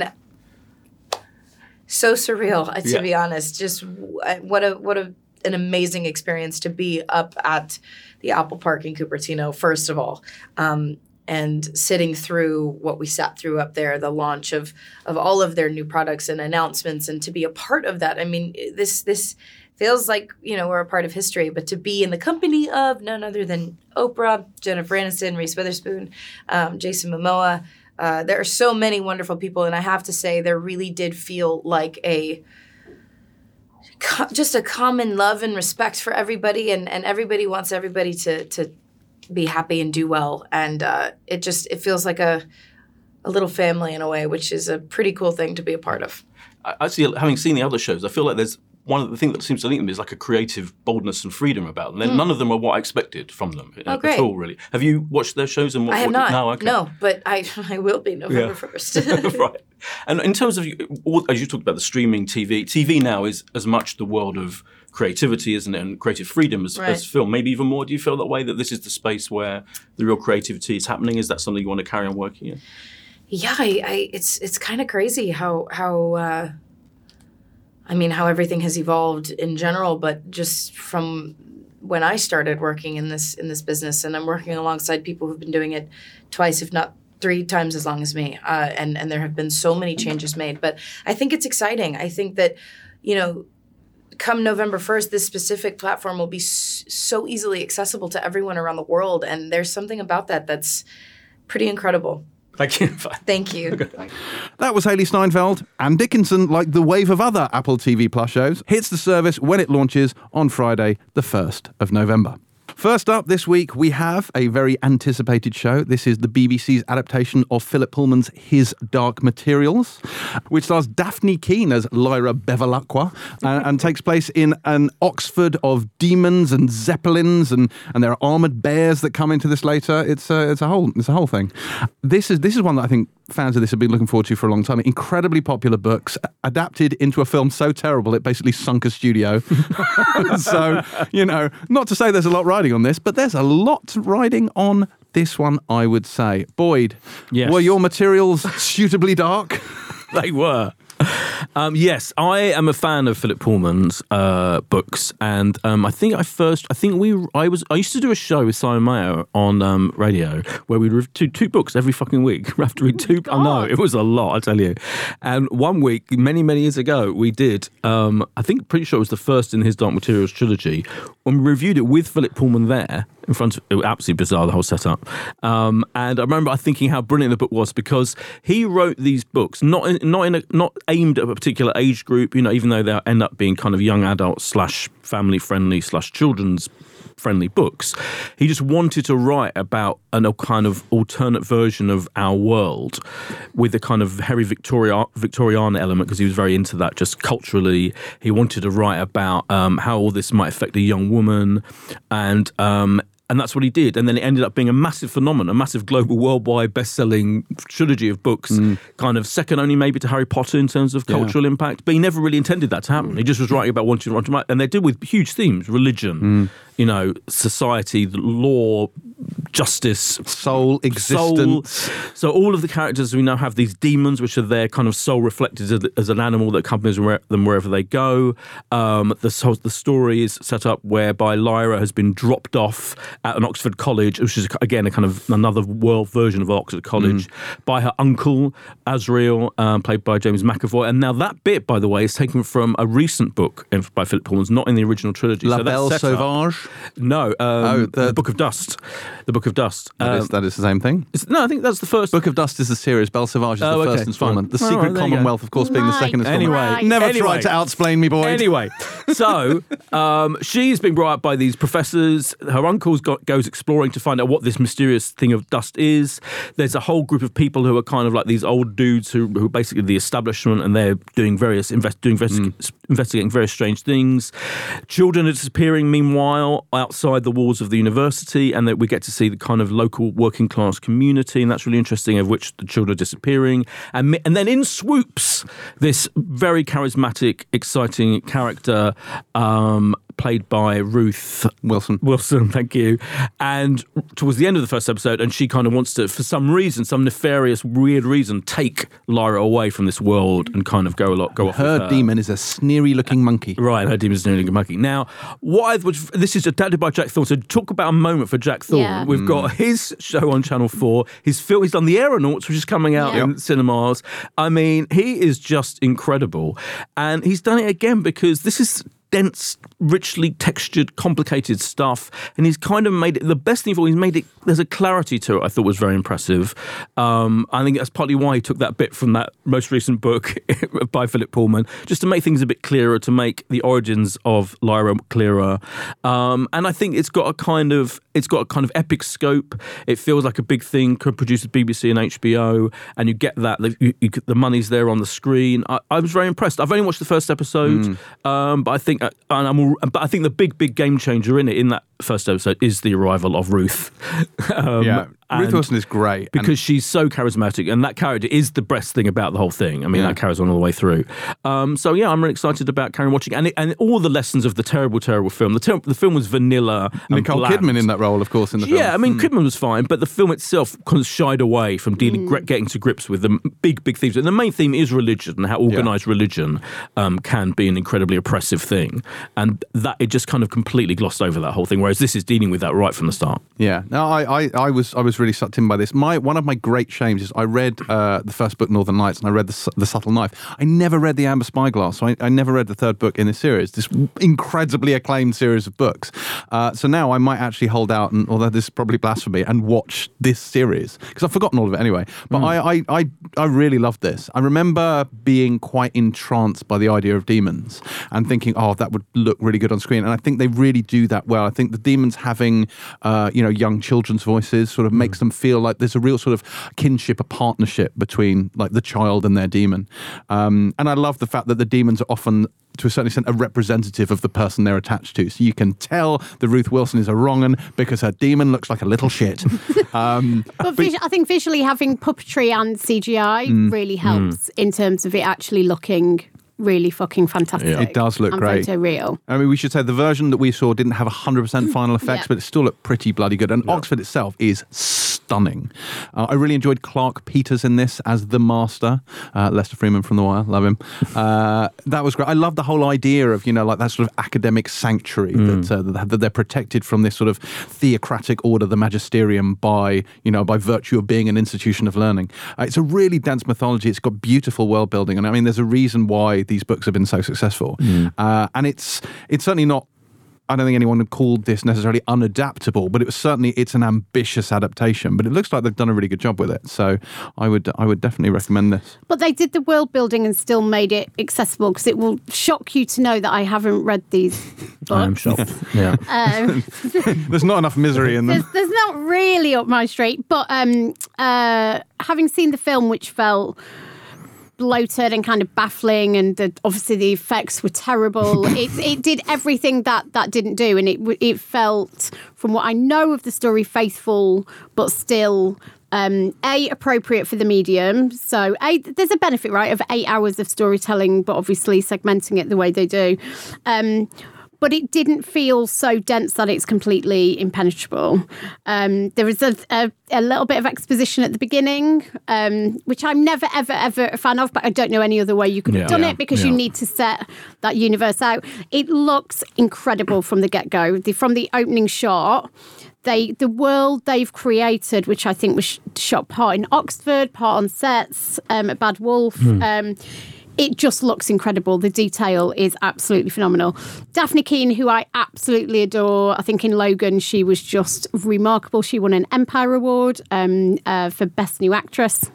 so surreal. uh, To Yeah. be honest, just uh, what a what a an amazing experience to be up at the Apple Park in Cupertino. First of all, um, and sitting through what we sat through up there, the launch of of all of their new products and announcements, and to be a part of that. I mean, this this feels like you know we're a part of history, but to be in the company of none other than Oprah, Jennifer Aniston, Reese Witherspoon, um, Jason Momoa. Uh, there are so many wonderful people, and I have to say, there really did feel like a just a common love and respect for everybody, and, and everybody wants everybody to to be happy and do well, and uh, it just it feels like a a little family in a way, which is a pretty cool thing to be a part of. I- Actually, having seen the other shows, I feel like there's one of the things that seems to link them is like a creative boldness and freedom about them. And None of them are what I expected from them. Oh, at great. all, really. Have you watched their shows? And what, I have what- not. No, okay. No, but I *laughs* I will be November *laughs* first. *laughs* right. And in terms of, as you talked about the streaming TV, TV now is as much the world of creativity, isn't it, and creative freedom as, Right. as film. Maybe even more. Do you feel that way, that this is the space where the real creativity is happening? Is that something you want to carry on working in? yeah, I, I it's it's kind of crazy how how uh, I mean how everything has evolved in general, but just from when I started working in this in this business, and I'm working alongside people who've been doing it twice, if not three times as long as me, uh, and and there have been so many changes made. But I think it's exciting. I think that you know. Come November 1st, this specific platform will be so easily accessible to everyone around the world. And there's something about that that's pretty incredible. Thank you. *laughs* Thank you. That was Hailee Steinfeld. and Dickinson, like the wave of other Apple TV Plus shows, hits the service when it launches on Friday, the 1st of November. First up this week, we have a very anticipated show. This is the BBC's adaptation of Philip Pullman's His Dark Materials, which stars Dafne Keen as Lyra Belacqua and, and takes place in an Oxford of demons and zeppelins, and, and there are armored bears that come into this later. It's a, it's a whole it's a whole thing. This is this is one that I think fans of this have been looking forward to for a long time. Incredibly popular books adapted into a film so terrible it basically sunk a studio. *laughs* so you know, not to say there's a lot riding on this, but there's a lot riding on this one. I would say, Boyd, Yes. were your materials suitably dark? they were. *laughs* Um, yes, I am a fan of Philip Pullman's uh, books, and um, I think I first, I think we, I was, I used to do a show with Simon Mayo on um, radio where we'd read two, two books every fucking week. *laughs* We have to read two. I know it was a lot, I tell you. And one week, many many years ago, we did. Um, I think pretty sure it was the first in his Dark Materials trilogy. When we reviewed it with Philip Pullman there in front of absolutely bizarre the whole setup. Um, and I remember thinking how brilliant the book was because he wrote these books not in, not in a, not aimed at a particular age group. You know, even though they end up being kind of young adult slash family friendly slash children's friendly books. He just wanted to write about an, a kind of alternate version of our world with a kind of very Victoria, Victorian element because he was very into that just culturally. He wanted to write about um, how all this might affect a young woman and um, and that's what he did. And then it ended up being a massive phenomenon, a massive global, worldwide best-selling trilogy of books, mm. kind of second only maybe to Harry Potter in terms of cultural impact. But he never really intended that to happen. He just was writing about wanting to write, to and they did with huge themes: religion, mm. you know, society, the law, justice, Soul, existence. soul. So all of the characters we now have these demons, which are their kind of soul reflected as, an animal that accompanies them wherever they go. Um, the the story is set up whereby Lyra has been dropped off at an Oxford college, which is again a kind of another world version of Oxford College, by her uncle Asriel, um, played by James McAvoy. And now that bit, by the way, is taken from a recent book by Philip Pullman's, not in the original trilogy. La so Belle up- Sauvage. no, um, Oh, the, the- Book of Dust. The Book Book of Dust. That Um, is- that is the same thing. it's- no, I think that's the first. Book of Dust is the series. Belle Sauvage is Oh, the okay, first installment. The All Secret right, there you go. Commonwealth, of course, being the second installment. Anyway, Right. never Anyway. tried to outsplain me, boys. Anyway, so *laughs* um, she's been brought up by these professors. Her uncle's goes exploring to find out what this mysterious thing of dust is. There's a whole group of people who are kind of like these old dudes who, who are basically the establishment, and they're doing various invest, doing investi- investigating very strange things. Children are disappearing. Meanwhile, outside the walls of the university, and that we get to see the kind of local working class community, and that's really interesting. Of which the children are disappearing, and and then in swoops this very charismatic, exciting character. Um, Played by Ruth Wilson. Wilson, *laughs* thank you. And towards the end of the first episode, and she kind of wants to, for some reason, some nefarious, weird reason, take Lyra away from this world and kind of go a lot, go off. with Her her. demon is a sneery-looking monkey. *laughs* Right, her demon's nearly monkey. Now, what I was, this is adapted by Jack Thorne. So talk about a moment for Jack Thorne. Yeah. We've got mm. his show on Channel Four. His film, he's done The Aeronauts, which is coming out Yeah. in cinemas. I mean, he is just incredible, and he's done it again because this is dense, richly textured, complicated stuff, and he's kind of made it. The best thing of all, he's made it. There's a clarity to it. I thought was very impressive. Um, I think that's partly why he took that bit from that most recent book *laughs* by Philip Pullman, just to make things a bit clearer, to make the origins of Lyra clearer. Um, and I think it's got a kind of it's got a kind of epic scope. It feels like a big thing produced at BBC and HBO, and you get that the, you, you, the money's there on the screen. I, I was very impressed. I've only watched the first episode, um, but I think Uh, and I'm, but I think the big big game changer in it in that first episode is the arrival of Ruth. *laughs* um, Yeah, Ruth Wilson is great. and- because she's so charismatic, and that character is the best thing about the whole thing. I mean, Yeah. that carries on all the way through. Um, so yeah, I'm really excited about carrying watching, and it, and all the lessons of the terrible, terrible film. The ter- the film was vanilla. and Nicole bland. Kidman in that role, of course, in the film. Yeah, I mean, Kidman was fine, but the film itself kind of shied away from dealing, gre- getting to grips with the big, big themes. And the main theme is religion and how organized religion um, can be an incredibly oppressive thing, and that it just kind of completely glossed over that whole thing. Whereas this is dealing with that right from the start. Yeah, no, I, I, I was I was really sucked in by this. My one of my great shames is I read uh, the first book, Northern Lights, and I read the, the Subtle Knife. I never read the Amber Spyglass, so I, I never read the third book in this series. This incredibly acclaimed series of books. Uh, so now I might actually hold out, and although this is probably blasphemy, and watch this series because I've forgotten all of it anyway. But I, I, I I really loved this. I remember being quite entranced by the idea of demons and thinking, oh, that would look really good on screen. And I think they really do that well. I think the demons having, uh, you know, young children's voices sort of makes them feel like there's a real sort of kinship, a partnership between like the child and their demon. Um, and I love the fact that the demons are often to a certain extent, a representative of the person they're attached to. So you can tell that Ruth Wilson is a wrong un because her demon looks like a little shit. *laughs* um, But vis- I think visually having puppetry and CGI Mm. really helps in terms of it actually looking really fucking fantastic. It does look and great. Photoreal. I mean, we should say the version that we saw didn't have 100% *laughs* final effects, Yeah. but it still looked pretty bloody good. And Oxford itself is stunning. Uh, I really enjoyed Clarke Peters in this as the master. Uh, Lester Freamon from The Wire, love him. Uh, that was great. I love the whole idea of, you know, like that sort of academic sanctuary that, uh, that, that they're protected from this sort of theocratic order, the magisterium, by, you know, by virtue of being an institution of learning. Uh, it's a really dense mythology. It's got beautiful world building. And I mean, there's a reason why these books have been so successful. Uh, and it's it's certainly not I don't think anyone called this necessarily unadaptable, but it was certainly it's an ambitious adaptation. But it looks like they've done a really good job with it. So I would I would definitely recommend this. But they did the world building and still made it accessible because it will shock you to know that I haven't read these books. *laughs* I am shocked. *laughs* yeah. Um, *laughs* There's not enough misery in them. there's, there's not really up my street, but um, uh, having seen the film, which felt bloated and kind of baffling, and the, obviously the effects were terrible. *laughs* it, it did everything that that didn't do, and it it felt, from what I know of the story, faithful, but still. Um, a appropriate for the medium. So a there's a benefit, right, of eight hours of storytelling, but obviously segmenting it the way they do. Um, but it didn't feel so dense that it's completely impenetrable. Um, there was a, a, a little bit of exposition at the beginning, um, which I'm never, ever, ever a fan of, but I don't know any other way you could have done Yeah. it because you need to set that universe out. It looks incredible from the get go. The, from the opening shot, they the world they've created, which I think was sh- shot part in Oxford, part on sets um, at Bad Wolf. Um, it just looks incredible. The detail is absolutely phenomenal. Dafne Keen, who I absolutely adore, I think in Logan she was just remarkable. She won an Empire Award um, uh, for Best New Actress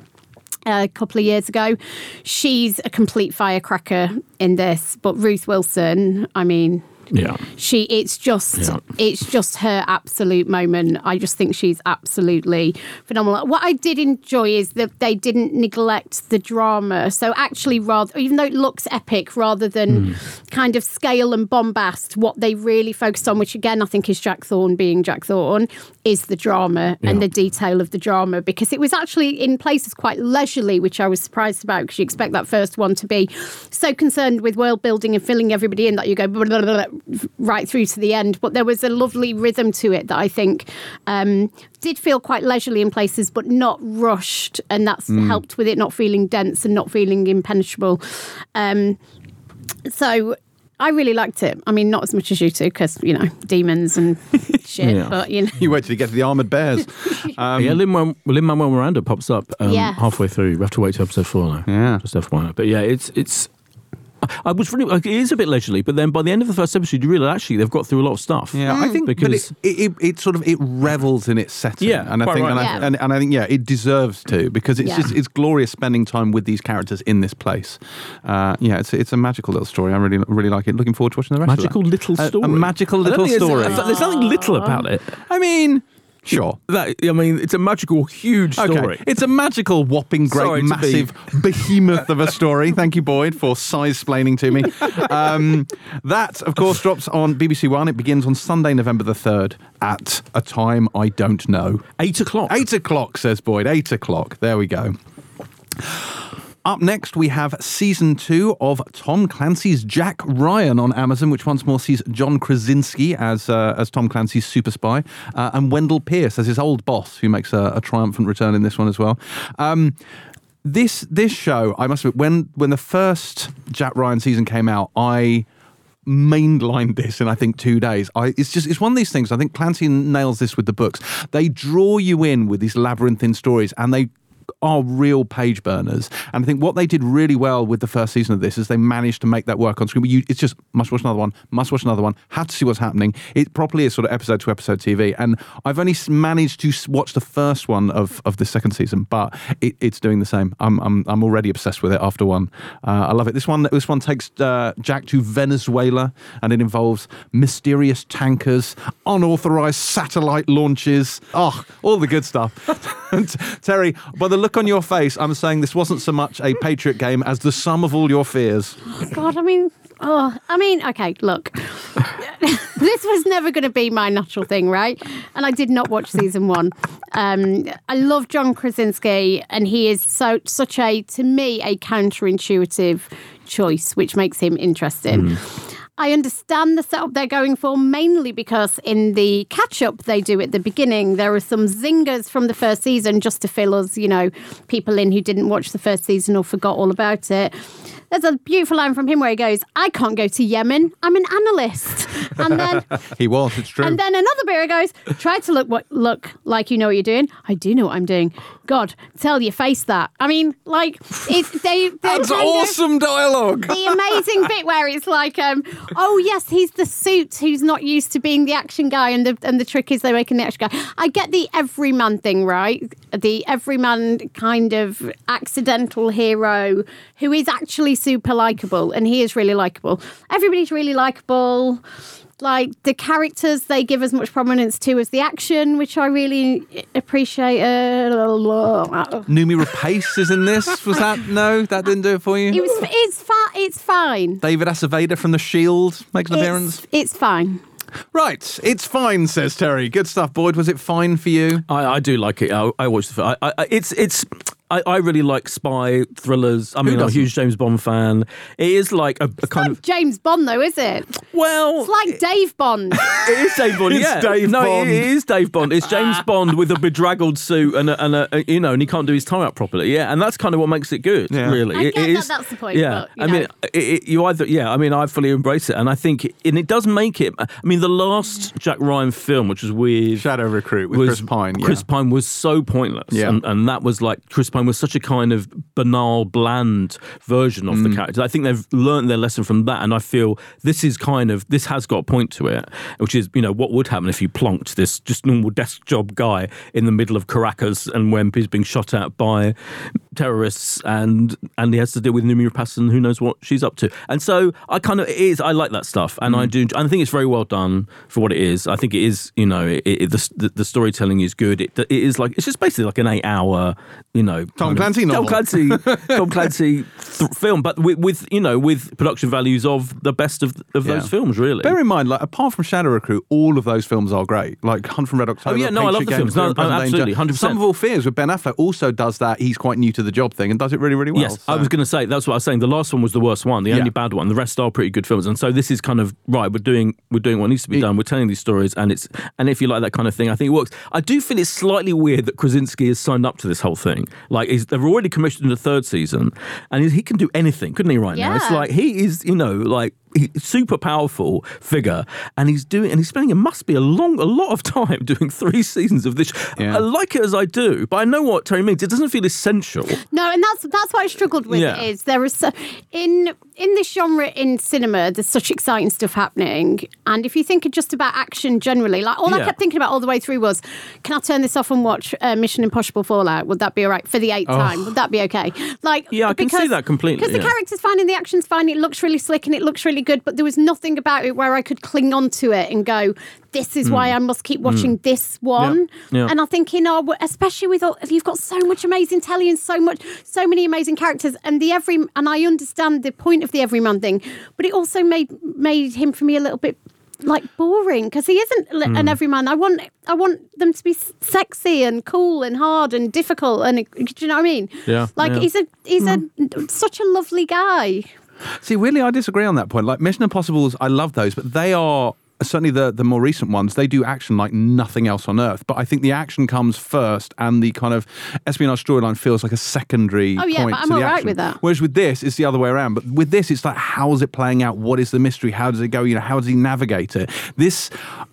a couple of years ago. She's a complete firecracker in this, but Ruth Wilson, I mean, Yeah. she it's just Yeah. it's just her absolute moment. I just think she's absolutely phenomenal. What I did enjoy is that they didn't neglect the drama. So actually rather even though it looks epic rather than hmm. kind of scale and bombast, what they really focused on, which again I think is Jack Thorne being Jack Thorne, is the drama and the detail of the drama because it was actually in places quite leisurely, which I was surprised about because you expect that first one to be so concerned with world building and filling everybody in that you go blah, blah, blah, blah, right through to the end. But there was a lovely rhythm to it that I think um, did feel quite leisurely in places, but not rushed, and that's helped with it not feeling dense and not feeling impenetrable. Um, so. I really liked it. I mean, not as much as you two, because you know demons and *laughs* shit. Yeah. But you know, You wait till you get to the armoured bears. *laughs* Um, yeah, Lin Manuel Miranda pops up um, Yes. halfway through. We have to wait to episode four now. Yeah. just FYI. But yeah, it's it's. I was really like it is a bit leisurely, but then by the end of the first episode, you realise actually they've got through a lot of stuff. Yeah, I think because because it, it, it sort of it revels in its setting. Yeah, and I quite think right. and, Yeah. I, and, and I think yeah, it deserves to because it's Yeah. just it's glorious spending time with these characters in this place. Uh, yeah, it's it's a magical little story. I really really like it. Looking forward to watching the rest. magical of that. little story, A, magical little story. there's- There's nothing little about it. I mean, sure. That I mean, it's a magical, huge story. Okay. It's a magical, whopping, great, Sorry massive behemoth of a story. Thank you, Boyd, for size-splaining to me. *laughs* Um, that, of course, drops on BBC One. It begins on Sunday, November the 3rd at a time I don't know. Eight o'clock. Eight o'clock, says Boyd. Eight o'clock. There we go. Up next, we have season two of Tom Clancy's Jack Ryan on Amazon, which once more sees John Krasinski as uh, as Tom Clancy's super spy, uh, and Wendell Pierce as his old boss, who makes a, a triumphant return in this one as well. Um, this this show, I must admit, when when the first Jack Ryan season came out, I mainlined this in I think two days. I, it's just it's one of these things. I think Clancy nails this with the books. They draw you in with these labyrinthine stories, and they are real page burners. And I think what they did really well with the first season of this is they managed to make that work on screen. You, it's just must watch another one, must watch another one, had to see what's happening. It properly is sort of episode to episode TV. And I've only managed to watch the first one of, of the second season, but it, it's doing the same. I'm, I'm I'm already obsessed with it after one. Uh, I love it. This one this one takes uh, Jack to Venezuela, and it involves mysterious tankers, unauthorized satellite launches. Oh, all the good stuff. *laughs* Terry, by the look on your face, I'm saying this wasn't so much a Patriot game as the sum of all your fears. God, I mean, oh, I mean, okay, look, *laughs* this was never going to be my natural thing, right? And I did not watch season one. Um, I love John Krasinski, and he is so such a, to me, a counterintuitive choice, which makes him interesting. I understand the setup they're going for mainly because in the catch up they do at the beginning, there are some zingers from the first season just to fill us, you know, people in who didn't watch the first season or forgot all about it. There's a beautiful line from him where he goes, I can't go to Yemen, I'm an analyst. *laughs* And then He was, it's true. and then another beer goes, try to look what look like you know what you're doing. I do know what I'm doing. God, tell your face that. I mean, like it's *laughs* they they're That's of- awesome dialogue. the amazing bit where it's like, um, oh yes, he's the suit who's not used to being the action guy, and the and the trick is they're making the action guy. I get the everyman thing, right? The everyman kind of accidental hero who is actually super likable, and he is really likable. Everybody's really likable. Like the characters, they give as much prominence to as the action, which I really appreciate. Uh, Noomi Rapace is in this. Was that no? That didn't do it for you. it was, it's fine. It's fine. David Aceveda from The Shield makes an appearance. It's, it's fine. Right, it's fine, says Terry. Good stuff, Boyd. Was it fine for you? I, I do like it. I, I watched the film. I, I, it's it's. I, I really like spy thrillers. I mean, I'm a doesn't? huge James Bond fan. It is like a, a kind of James Bond, though, is it? well, It's like Dave Bond. *laughs* It is Dave Bond. *laughs* It's yeah, Dave no, Bond. it is Dave Bond. It's James ah. Bond with a bedraggled suit and a, and a, you know, and he can't do his tie up properly. Yeah, and that's kind of what makes it good. Yeah. Really, I It- get it that is- that's the point, Yeah, but, you I mean, know. it, it, you either yeah. I mean, I fully embrace it, and I think, and it does make it. I mean, the last Jack Ryan film, which was with Shadow Recruit with was Chris Pine. Yeah. Chris Pine was so pointless. Yeah. And, and that was like Chris Pine was such a kind of banal, bland version of the mm. character. I think they've learned their lesson from that, and I feel this is kind of this has got a point to it, which is you know what would happen if you plonked this just normal desk job guy in the middle of Caracas and when he's being shot at by terrorists and and he has to deal with Noomi Rapace and who knows what she's up to. And so I kind of it is I like that stuff and I mm. do and I think it's very well done for what it is. I think it is you know it, it, the, the the storytelling is good. It, it is like it's just basically like an eight hour you know Tom kind of- Clancy Tom. Clancy Tom *laughs* Clancy th- film, but with, with you know with production values of the best of of Yeah. those films really. Bear in mind, like apart from Shadow Recruit, all of those films are great. Like Hunt from Red October. Oh, yeah, no, I love the Games, films. No, oh, absolutely, Danger. 100%. Sum of All Fears with Ben Affleck also does that. He's quite new to the job thing and does it really, really well. Yes, I was going to say that's what I was saying. The last one was the worst one, the Yeah. only bad one. The rest are pretty good films, and so this is kind of right. We're doing we're doing what needs to be It- done. We're telling these stories, and it's and if you like that kind of thing, I think it works. I do feel it's slightly weird that Krasinski has signed up to this whole thing. Like he's, they've already commissioned a third season, and he can do anything, couldn't he? Right now, it's like he is, you know, like he, super powerful figure, and he's doing and he's spending it must be a long a lot of *laughs* time doing three seasons of this. Yeah. I like it as I do, but I know what Terry means. It doesn't feel essential. No, and that's that's what I struggled with. Yeah. Is there is so, in in this genre in cinema, there's such exciting stuff happening, and if you think of just about action generally, like all I kept thinking about all the way through was, can I turn this off and watch uh, Mission Impossible Fallout? Would that be all right for the eighth time? Would that be okay? Like, Oh. Yeah, I can see that completely, Because the character's fine and the action's fine. It looks really slick and it looks really good, but there was nothing about it where I could cling on to it and go, "This is why I must keep watching this one." Hmm. Yeah. And I think in our, especially with all, you've got so much amazing telly and so much, so many amazing characters, and the every, and I understand the point of the everyman thing, but it also made made him for me a little bit like boring because he isn't Hmm. an everyman. I want I want them to be sexy and cool and hard and difficult and do you know what I mean? Yeah, Like yeah. Hmm. he's a he's a such a lovely guy. See, weirdly, I disagree on that point. Like Mission Impossibles, I love those, but they are certainly the the more recent ones. They do action like nothing else on earth. But I think the action comes first, and the kind of espionage storyline feels like a secondary. Oh, yeah, point but I'm all right action. with that. Whereas with this, it's the other way around. But with this, it's like, how is it playing out? What is the mystery? How does it go? You know, how does he navigate it? This.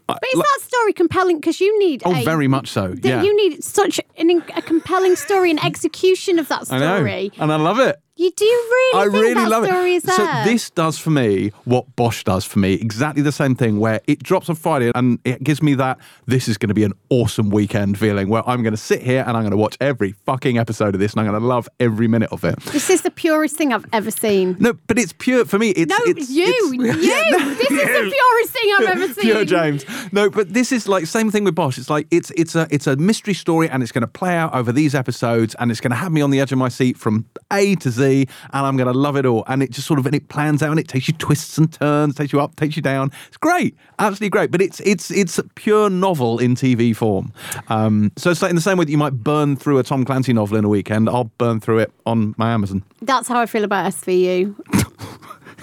But is that story compelling? Because you need Oh, a, very much so. Yeah. You need such an, a compelling story and execution of that I know, story. and I love it. You do really I really love it. is there. So this does for me what Bosch does for me. Exactly the same thing where it drops on Friday and it gives me that this is going to be an awesome weekend feeling where I'm going to sit here and I'm going to watch every fucking episode of this and I'm going to love every minute of it. This is the purest thing I've ever seen. No, but it's pure for me. It's No, it's, you, it's- you. Yeah, *laughs* no, this is the purest thing I've ever *laughs* seen. Pure James. No, but this is like same thing with Bosch. It's like it's it's a it's a mystery story and it's going to play out over these episodes and it's going to have me on the edge of my seat from A to Z and I'm going to love it all. And it just sort of and it plans out and it takes you twists and turns, takes you up, takes you down. It's great, absolutely great. But it's it's it's a pure novel in TV form. Um, so it's like in the same way that you might burn through a Tom Clancy novel in a weekend, I'll burn through it on my Amazon. That's how I feel about SVU.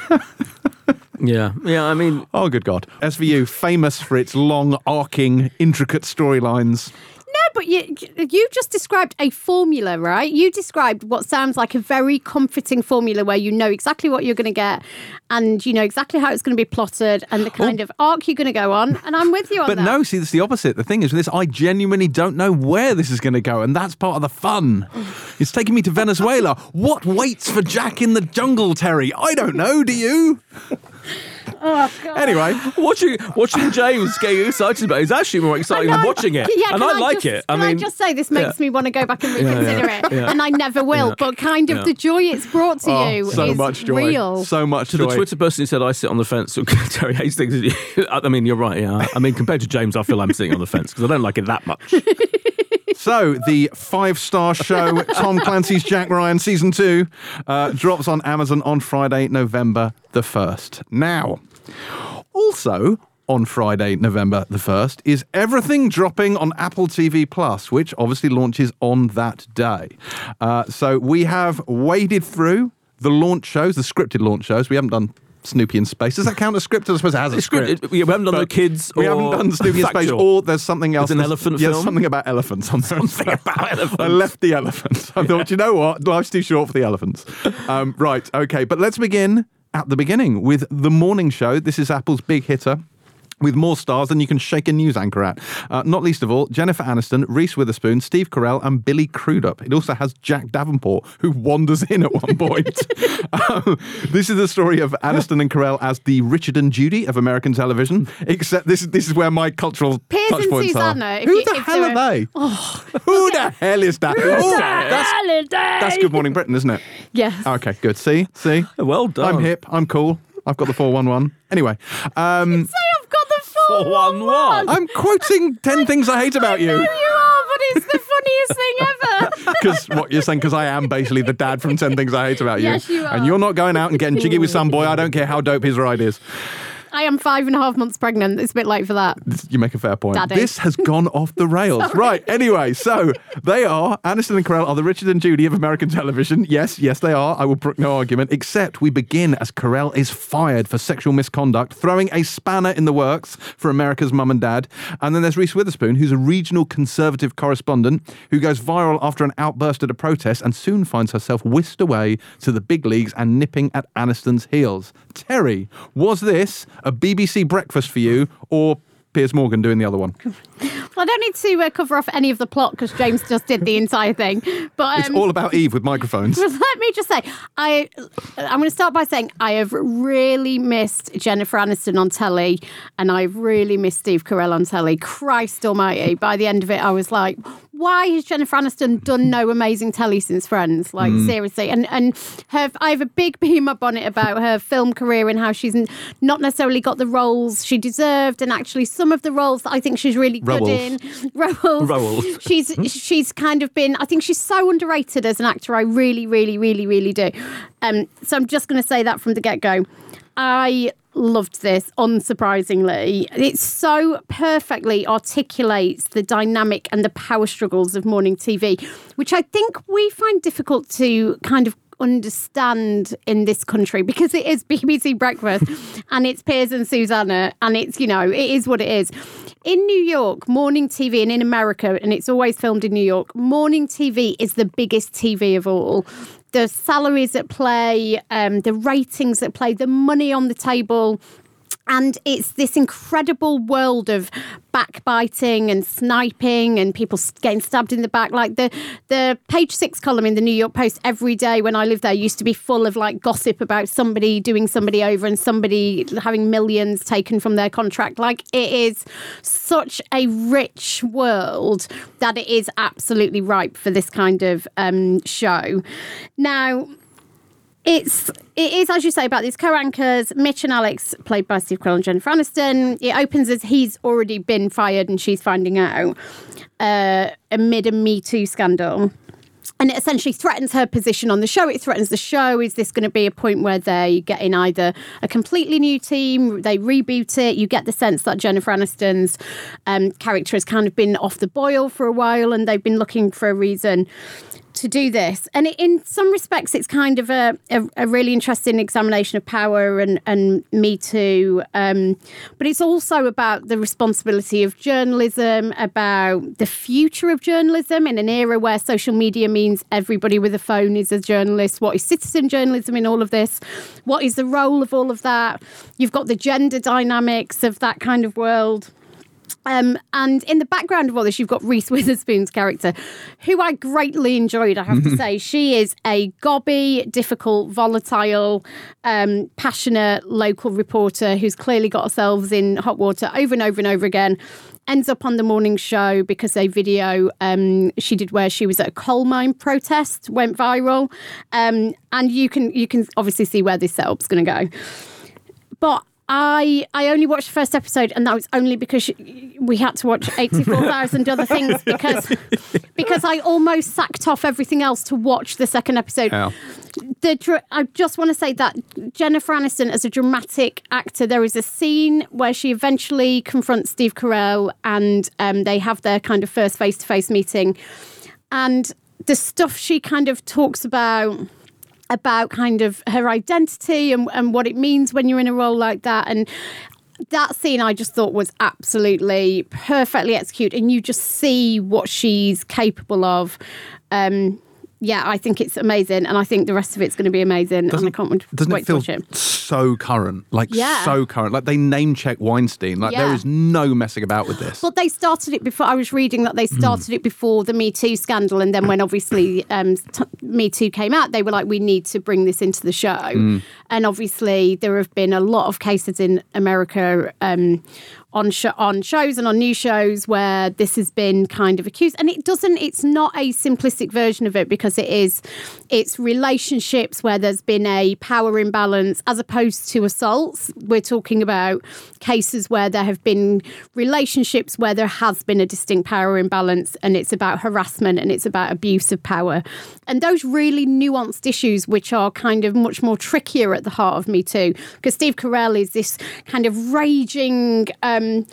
*laughs* Yeah, yeah. I mean, Oh, good God. SVU, famous for its long, arcing, intricate storylines. But you you just described a formula, right? You described what sounds like a very comforting formula where you know exactly what you're going to get, and you know exactly how it's going to be plotted, and the kind of arc you're going to go on. And I'm with you on But that. But no, see, that's the opposite. The thing is, with this, I genuinely don't know where this is going to go, and that's part of the fun. *sighs* It's taking me to Venezuela. What waits for Jack in the jungle, Terry? I don't know. Do you? *laughs* Oh, God. Anyway, watching watching James getting excited about it is actually more exciting I than watching it, Yeah, and can I like just, it. I can mean, I just say this makes me want to go back and reconsider yeah, it, yeah. and I never will. Yeah. But kind of Yeah. the joy it's brought to oh, you so is much joy. real. So much to joy. the Twitter person who said I sit on the fence, *laughs* Terry Hastings. *laughs* I mean, you're right. Yeah, I mean, compared to James, I feel I'm sitting on the fence because I don't like it that much. *laughs* So, the five star show, Tom Clancy's Jack Ryan Season 2, uh, drops on Amazon on Friday, November the 1st. Now, also on Friday, November the 1st, is everything dropping on Apple TV Plus, which obviously launches on that day. Uh, so, we have waded through the launch shows, the scripted launch shows. We haven't done Snoopy in Space. Does that count as scripted? I suppose it has a script. We haven't done But the kids. We haven't done Snoopy in Space, or there's something else. an There's- elephant yes, film? something about elephants on something about elephants. *laughs* I left the elephants. I thought, you know what? Life's too short for the elephants. Um, right, okay, but let's begin at the beginning with the morning show. This is Apple's big hitter. With more stars than you can shake a news anchor at. Uh, not least of all, Jennifer Aniston, Reese Witherspoon, Steve Carell, and Billy Crudup. It also has Jack Davenport, who wanders in at one point. *laughs* um, this is the story of Aniston and Carell as the Richard and Judy of American television. Except this is this is where my cultural Piers touch and points Susanna, are. if Who you- the if hell are were- they? *laughs* Who the hell is that? Oh, that's, Holiday. that's Good Morning Britain, isn't it? Yes. Okay, good. See, see. Well done. I'm hip. I'm cool. I've got the four one one. Anyway, um, Say I've got the four oh, one 411. one. I'm quoting ten things I hate about You you. are, but it's the funniest thing ever. *laughs* Because what you're saying? Because I am basically the dad from Ten Things I Hate About You. Yes, you are. And you're not going out and getting jiggy with some boy. I don't care how dope his ride is. I am five and a half months pregnant. It's a bit late for that. You make a fair point. Daddy. This has gone off the rails. right. Anyway, so they are Aniston and Carell are the Richard and Judy of American television. Yes, yes, they are. I will brook no argument. Except we begin as Carell is fired for sexual misconduct, throwing a spanner in the works for America's mum and dad. And then there's Reese Witherspoon, who's a regional conservative correspondent who goes viral after an outburst at a protest and soon finds herself whisked away to the big leagues and nipping at Aniston's heels. Terry, was this a BBC breakfast for you or Piers Morgan doing the other one? *laughs* Well, I don't need to uh, cover off any of the plot because James just did the entire thing. But It's um, all about Eve with microphones. *laughs* Let me just say, I I'm going to start by saying I have really missed Jennifer Aniston on telly, and I've really missed Steve Carell on telly. Christ Almighty! By the end of it, I was like, why has Jennifer Aniston done no amazing telly since Friends? Like seriously, and and her, I have a big bee in my bonnet about her film career and how she's not necessarily got the roles she deserved, and actually some of the roles that I think she's really good Roles. in. Roles. Roles. She's she's kind of been. I think she's so underrated as an actor. I really, really, really, really do. Um, so I'm just going to say that from the get go. I loved this, unsurprisingly. It so perfectly articulates the dynamic and the power struggles of morning TV, which I think we find difficult to kind of understand in this country because it is *laughs* BBC Breakfast and it's Piers and Susanna and it's, you know, it is what it is. In New York, morning TV and in America, and it's always filmed in New York, morning TV is the biggest TV of all. The salaries at play, um, the ratings at play, the money on the table. And it's this incredible world of backbiting and sniping and people getting stabbed in the back. Like the the page six column in the New York Post every day when I lived there used to be full of like gossip about somebody doing somebody over and somebody having millions taken from their contract. Like it is such a rich world that it is absolutely ripe for this kind of um, show. Now, it's it is as you say about these co-anchors Mitch and Alex played by Steve Carell and Jennifer Aniston it opens as he's already been fired and she's finding out uh, amid a Me Too scandal and it essentially threatens her position on the show. It threatens the show. Is this going to be a point where they get in either a completely new team, they reboot it? You get the sense that Jennifer Aniston's um, character has kind of been off the boil for a while, and they've been looking for a reason to do this. And it, in some respects, it's kind of a, a, a really interesting examination of power and, and Me Too. Um, but it's also about the responsibility of journalism, about the future of journalism in an era where social media means everybody with a phone is a journalist. What is citizen journalism in all of this? What is the role of all of that? You've got the gender dynamics of that kind of world. Um, and in the background of all this, you've got Reese *laughs* Witherspoon's character, who I greatly enjoyed, I have to *laughs* say. She is a gobby, difficult, volatile, um, passionate local reporter who's clearly got herself in hot water over and over and over again. Ends up on the morning show because a video um, she did where she was at a coal mine protest went viral, um, and you can you can obviously see where this setup's going to go. But I I only watched the first episode, and that was only because we had to watch *laughs* eighty four thousand other things *laughs* because because I almost sacked off everything else to watch the second episode. The I just want to say that Jennifer Aniston, as a dramatic actor, there is a scene where she eventually confronts Steve Carell, and um, they have their kind of first face to face meeting, and the stuff she kind of talks about about kind of her identity and, and what it means when you're in a role like that. And that scene I just thought was absolutely perfectly executed. And you just see what she's capable of. Um, yeah, I think it's amazing, and I think the rest of it's going to be amazing, and I can't wait, Doesn't wait it feel to watch it. so current? Like Yeah. so current. Like they name check Weinstein. Like there Yeah. is no messing about with this. Well, they started it before. I was reading that they started it before the Me Too scandal, and then when obviously um, t- Me Too came out, they were like, "We need to bring this into the show." And obviously, there have been a lot of cases in America um, on sh- on shows and on new shows where this has been kind of accused, and it doesn't. It's not a simplistic version of it because it is. It's relationships where there's been a power imbalance as opposed to assaults. We're talking about cases where there have been relationships where there has been a distinct power imbalance and it's about harassment and it's about abuse of power. And those really nuanced issues, which are kind of much more trickier at the heart of Me Too, because Steve Carell is this kind of raging um, m-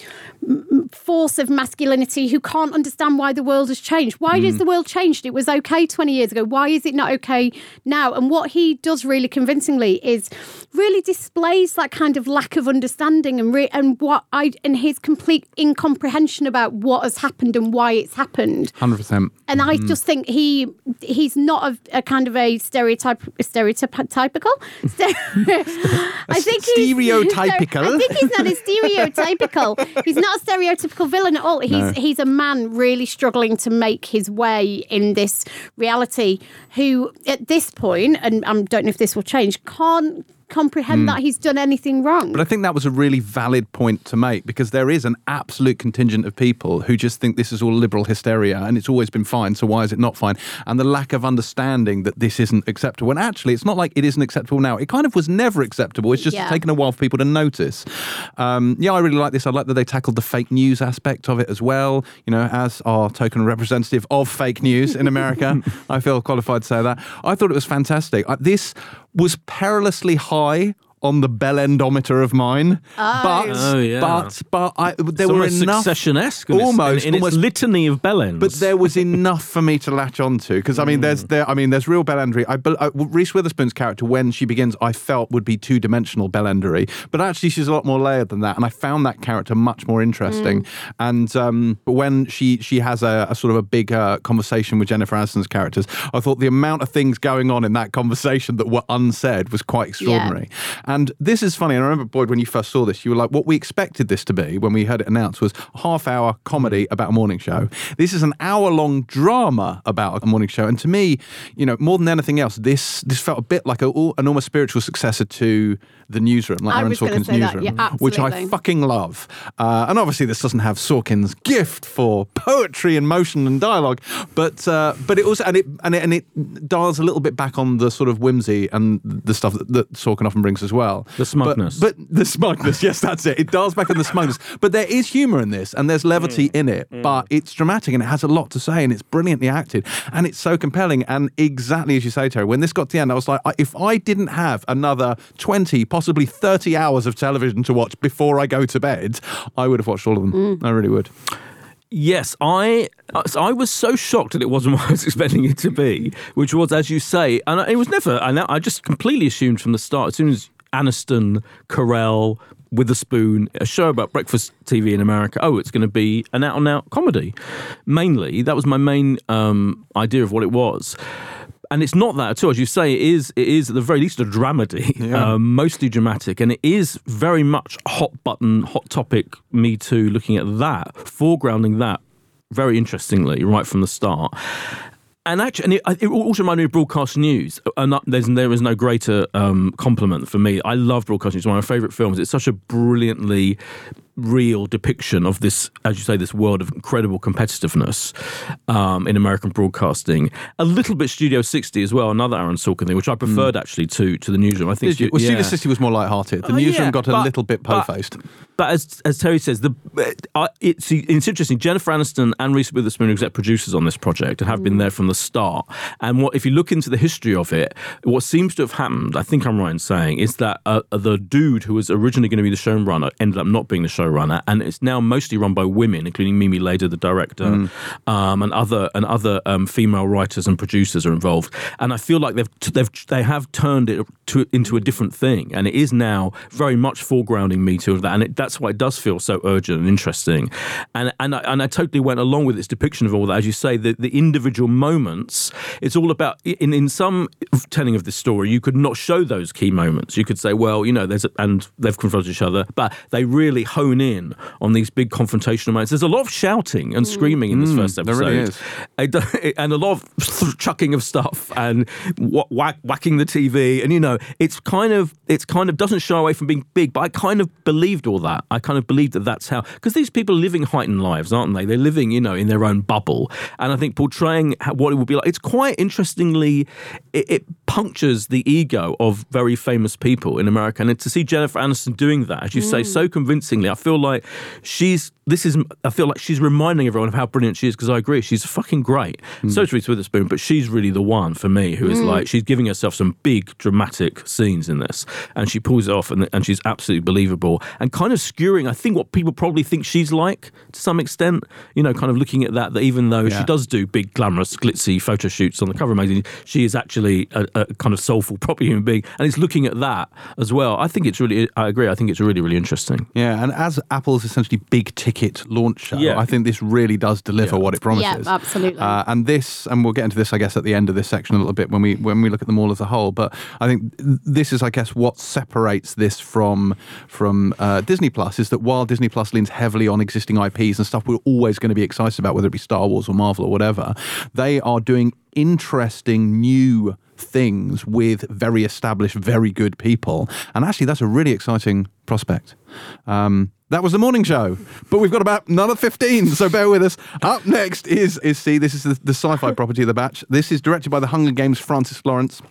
force of masculinity who can't understand why the world has changed. Why has mm. the world changed? It was okay 20 years ago. Why is it not okay now? And what he does really convincingly is really displays that kind of lack of understanding and re- and what I and his complete incomprehension about what has happened and why it's happened. Hundred percent. And I mm-hmm. just think he he's not a, a kind of a stereotype stereotypical. Stere- *laughs* I think he's, Stereotypical? I think he's not a stereotypical. *laughs* he's not a stereotypical villain at all. He's he's a man really struggling to make his way in this reality. Who at this point, and I don't know if this will change, can't comprehend that he's done anything wrong. But I think that was a really valid point to make because there is an absolute contingent of people who just think this is all liberal hysteria and it's always been fine, so why is it not fine? And the lack of understanding that this isn't acceptable. And actually, it's not like it isn't acceptable now. It kind of was never acceptable. It's just Yeah. taken a while for people to notice. Um, yeah, I really like this. I like that they tackled the fake news aspect of it as well. You know, as our token representative of fake news in America, *laughs* I feel qualified to say that. I thought it was fantastic. I, this was perilously high on the bell endometer of mine, but Oh, yeah. but but I, there It's were enough. succession-esque in its- Almost, in, in almost. its litany of bellends. But there was enough for me to latch onto because I mean, there's there. I mean, there's real bellendery. I, bel- uh, Reese Witherspoon's character, when she begins, I felt would be two dimensional bellendery, but actually she's a lot more layered than that, and I found that character much more interesting. And um, but when she she has a, a sort of a big uh, conversation with Jennifer Aniston's characters, I thought the amount of things going on in that conversation that were unsaid was quite extraordinary. And this is funny. And I remember Boyd when you first saw this, you were like, what we expected this to be when we heard it announced was a half hour comedy about a morning show. This is an hour long drama about a morning show. And to me, you know, more than anything else, this this felt a bit like a, an almost spiritual successor to the newsroom, like I Aaron Sorkin's say that, newsroom, yeah, which I fucking love. Uh, and obviously, this doesn't have Sorkin's gift for poetry and motion and dialogue, but uh, but it also and it and it, and it dials a little bit back on the sort of whimsy and the stuff that, that Sorkin often brings as well. The smugness. but, but the smugness, yes, that's it. It dials back on the smugness, but there is humour in this and there's levity Mm. in it, but it's dramatic and it has a lot to say and it's brilliantly acted and it's so compelling. And exactly as you say, Terry, when this got to the end, I was like, if I didn't have another twenty, possibly thirty hours of television to watch before I go to bed, I would have watched all of them. I really would. Yes, I uh, I was so shocked that it wasn't *laughs* what I was expecting it to be, which was, as you say, and it was never. And I just completely assumed from the start, as soon as Aniston, Carell, Witherspoon, a show about breakfast TV in America, oh, it's going to be an out-and-out comedy. Mainly, that was my main um, idea of what it was. And it's not that at all, as you say. It is. It is at the very least a dramedy, *laughs* um, mostly dramatic, and it is very much hot button, hot topic. Me too. Looking at that, foregrounding that very interestingly right from the start. And actually, and it, it also reminded me of broadcast news. And there's, there is no greater um, compliment for me. I love broadcast news. It's one of my favourite films. It's such a brilliantly real depiction of this, as you say, this world of incredible competitiveness um, in American broadcasting. A little bit Studio 60 as well, another Aaron Sorkin thing, which I preferred actually to to the newsroom. I think. Did you? Well, Studio yeah. 60 was more light-hearted. The Oh, newsroom yeah, got a but- little bit po-faced. But as as Terry says, the uh, it's it's interesting. Jennifer Aniston and Reese Witherspoon are exec producers on this project and have been there from the start. And what if you look into the history of it, what seems to have happened, I think I'm right in saying, is that uh, the dude who was originally going to be the showrunner ended up not being the showrunner. Showrunner, and it's now mostly run by women, including Mimi Leder, the director, Mm. um, and other and other um, female writers and producers are involved. And I feel like they've they've they have turned it to into a different thing, and it is now very much foregrounding Me Too of that, and it, that's why it does feel so urgent and interesting. And and I, and I totally went along with its depiction of all that, as you say, the, the individual moments. It's all about in in some telling of this story, you could not show those key moments. You could say, well, you know, there's a, and they've confronted each other, but they really hone in on these big confrontational moments. There's a lot of shouting and screaming in this first Mm. there episode, really is. It- and a lot of chucking of stuff and wha- whack, whacking the TV, and you know, it's kind of it's kind of doesn't shy away from being big, but I kind of believed all that. I kind of believed that that's how because these people are living heightened lives, aren't they? They're living, you know, in their own bubble, and I think portraying what it would be like. It's quite interestingly, it, it punctures the ego of very famous people in America, and to see Jennifer Aniston doing that, as you say, so convincingly, I feel like she's this is I feel like she's reminding everyone of how brilliant she is because I agree she's fucking great. Mm. So is Reese Witherspoon, but she's really the one for me who is mm. like she's giving herself some big dramatic scenes in this, and she pulls it off, and, and she's absolutely believable and kind of skewering. I think what people probably think she's like to some extent, you know, kind of looking at that that even though Yeah. she does do big glamorous glitzy photo shoots on the cover of magazine, she is actually a, a kind of soulful *laughs* proper human being, and it's looking at that as well. I think it's really, I agree. I think it's really, really interesting. Yeah, and as Apple's essentially big ticket launch show, Yeah. I think this really does deliver Yeah. what it promises. Yeah, absolutely. Uh, and this, and we'll get into this, I guess, at the end of this section a little bit when we when we look at them all as a whole. But I think this is, I guess, what separates this from from uh, Disney Plus is that while Disney Plus leans heavily on existing IPs and stuff we're always going to be excited about, whether it be Star Wars or Marvel or whatever, they are doing interesting new things with very established, very good people. And actually, that's a really exciting prospect. Um, that was the morning show, but we've got about another 15, so bear with us. Up next is, is see, this is the, the sci fi *laughs* property of the batch. This is directed by the Hunger Games Francis Lawrence.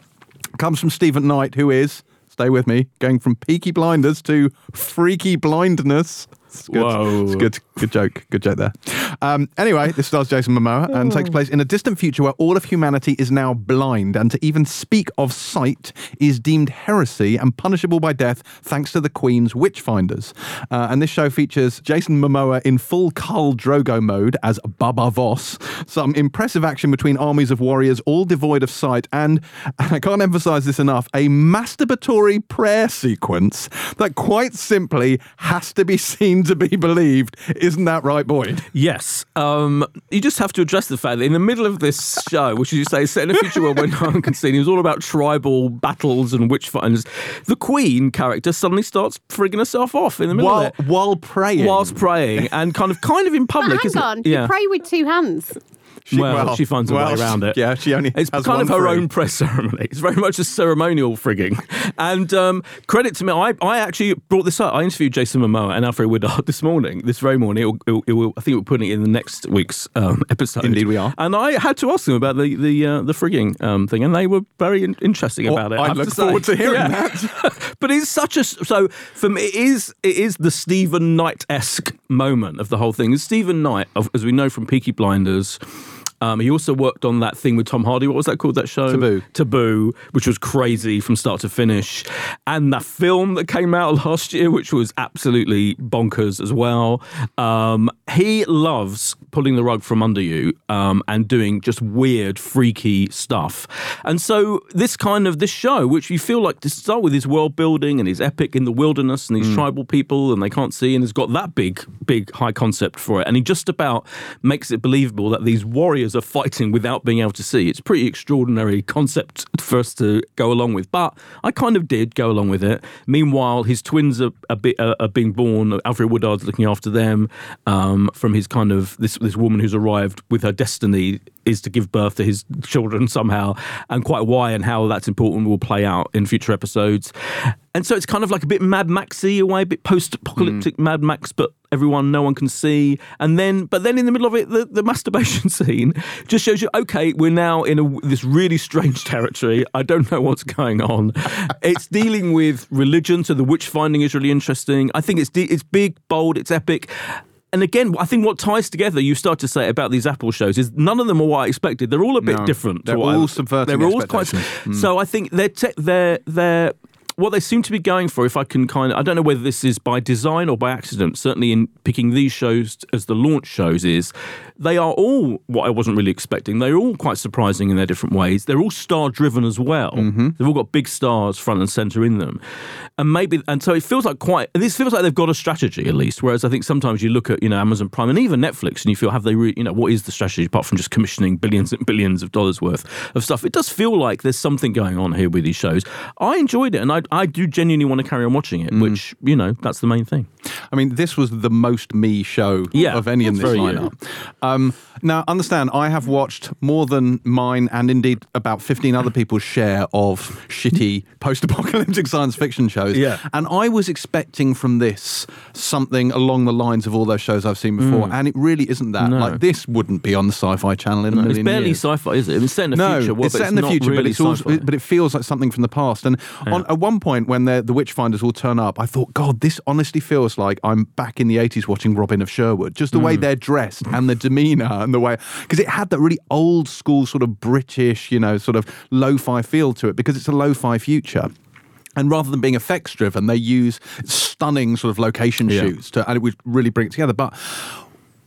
Comes from Stephen Knight, who is, stay with me, going from Peaky Blinders to Freaky Blindness. It's good. Whoa. It's good. Good joke. Good joke there. Um, anyway, this stars Jason Momoa and takes place in a distant future where all of humanity is now blind, and to even speak of sight is deemed heresy and punishable by death, thanks to the Queen's witchfinders. Uh, and this show features Jason Momoa in full Khal Drogo mode as Baba Voss, some impressive action between armies of warriors, all devoid of sight, and, and I can't emphasize this enough, a masturbatory prayer sequence that quite simply has to be *laughs* seen to be believed. Isn't that right, Boyd? Yes. Um, you just have to address the fact that in the middle of this show, which, as you say, is set in a future world where no one can see, and it was all about tribal battles and witch fighters, the Queen character suddenly starts frigging herself off in the middle While, of it. while praying. Whilst praying and kind of kind of in But public, hang isn't on, it? you pray with two hands. She- well, she finds a well, way around it. Yeah, she only It's has kind of her own press ceremony. It's very much a ceremonial frigging. And um, credit to me, I, I actually brought this up. I interviewed Jason Momoa and Alfre Woodard *laughs* this morning, this very morning. It will, it will, it will- I think we're putting it in the next week's um, *laughs* episode. Indeed we are. And I had to ask them about the the uh, the frigging um, thing, and they were very in- interesting Well, about it. I have look say. forward to hearing Yeah. that. *laughs* but it's such a so for me it is it is the Stephen Knight esque moment of the whole thing. Stephen Knight, of- as we know from Peaky Blinders. Um, he also worked on that thing with Tom Hardy. What was that called? That show? Taboo. Taboo, which was crazy from start to finish. And that film that came out last year, which was absolutely bonkers as well. Um, he loves pulling the rug from under you um, and doing just weird, freaky stuff. And so this kind of this show, which you feel like to start with his world building and his epic in the wilderness and these tribal people and they can't see and has got that big, big high concept for it. And he just about makes it believable that these warriors are fighting without being able to see. It's a pretty extraordinary concept for us to go along with. But I kind of did go along with it. Meanwhile, his twins are, a bit, uh, are being born. Alfre Woodard's looking after them um, Um, from his kind of this this woman who's arrived with her destiny is to give birth to his children somehow, and quite why and how that's important will play out in future episodes. And so it's kind of like a bit Mad Maxy away, a bit post-apocalyptic mm. Mad Max, but everyone, no one can see. And then, but then in the middle of it, the, the masturbation *laughs* scene just shows you, okay, we're now in a, this really strange territory. I don't know what's going on. it's dealing with religion, so the witch finding is really interesting. I think it's de- it's big, bold, it's epic. And again, I think what ties together, you start to say about these Apple shows, is none of them are what I expected. They're all a bit No. different. They're what I- all subverting They're all quite. Mm. So I think they're te- they're they're what they seem to be going for, if I can kind of, I don't know whether this is by design or by accident, certainly in picking these shows as the launch shows, is they are all what I wasn't really expecting. They're all quite surprising in their different ways. They're all star driven as well. Mm-hmm. They've all got big stars front and center in them. And maybe, and so it feels like quite, this feels like they've got a strategy at least. Whereas I think sometimes you look at, you know, Amazon Prime and even Netflix and you feel, have they, re- you know, what is the strategy apart from just commissioning billions and billions of dollars worth of stuff? It does feel like there's something going on here with these shows. I enjoyed it and I, I do genuinely want to carry on watching it, Mm. which, you know, that's the main thing. I mean, this was the most me show Yeah, of any in this lineup. Um, now, understand, I have watched more than mine and indeed about 15 other people's share of shitty post apocalyptic *laughs* science fiction shows. Yeah. And I was expecting from this something along the lines of all those shows I've seen before. And it really isn't that. Mm. No. Like, this wouldn't be on the sci fi channel in a million It's barely years. sci-fi, is it? It's set in the no, future. well, it's set in the future, but it's also, sci-fi. but it feels like something from the past. And on, at one point, when the the Witchfinders all turn up, I thought, God, this honestly feels like I'm back in the '80s watching Robin of Sherwood. Just the way Hmm. they're dressed and the demeanor and the way, because it had that really old school sort of British, you know, sort of lo-fi feel to it, because it's a lo-fi future. And rather than being effects driven, they use stunning sort of location Yeah. shoots to, and it would really bring it together. But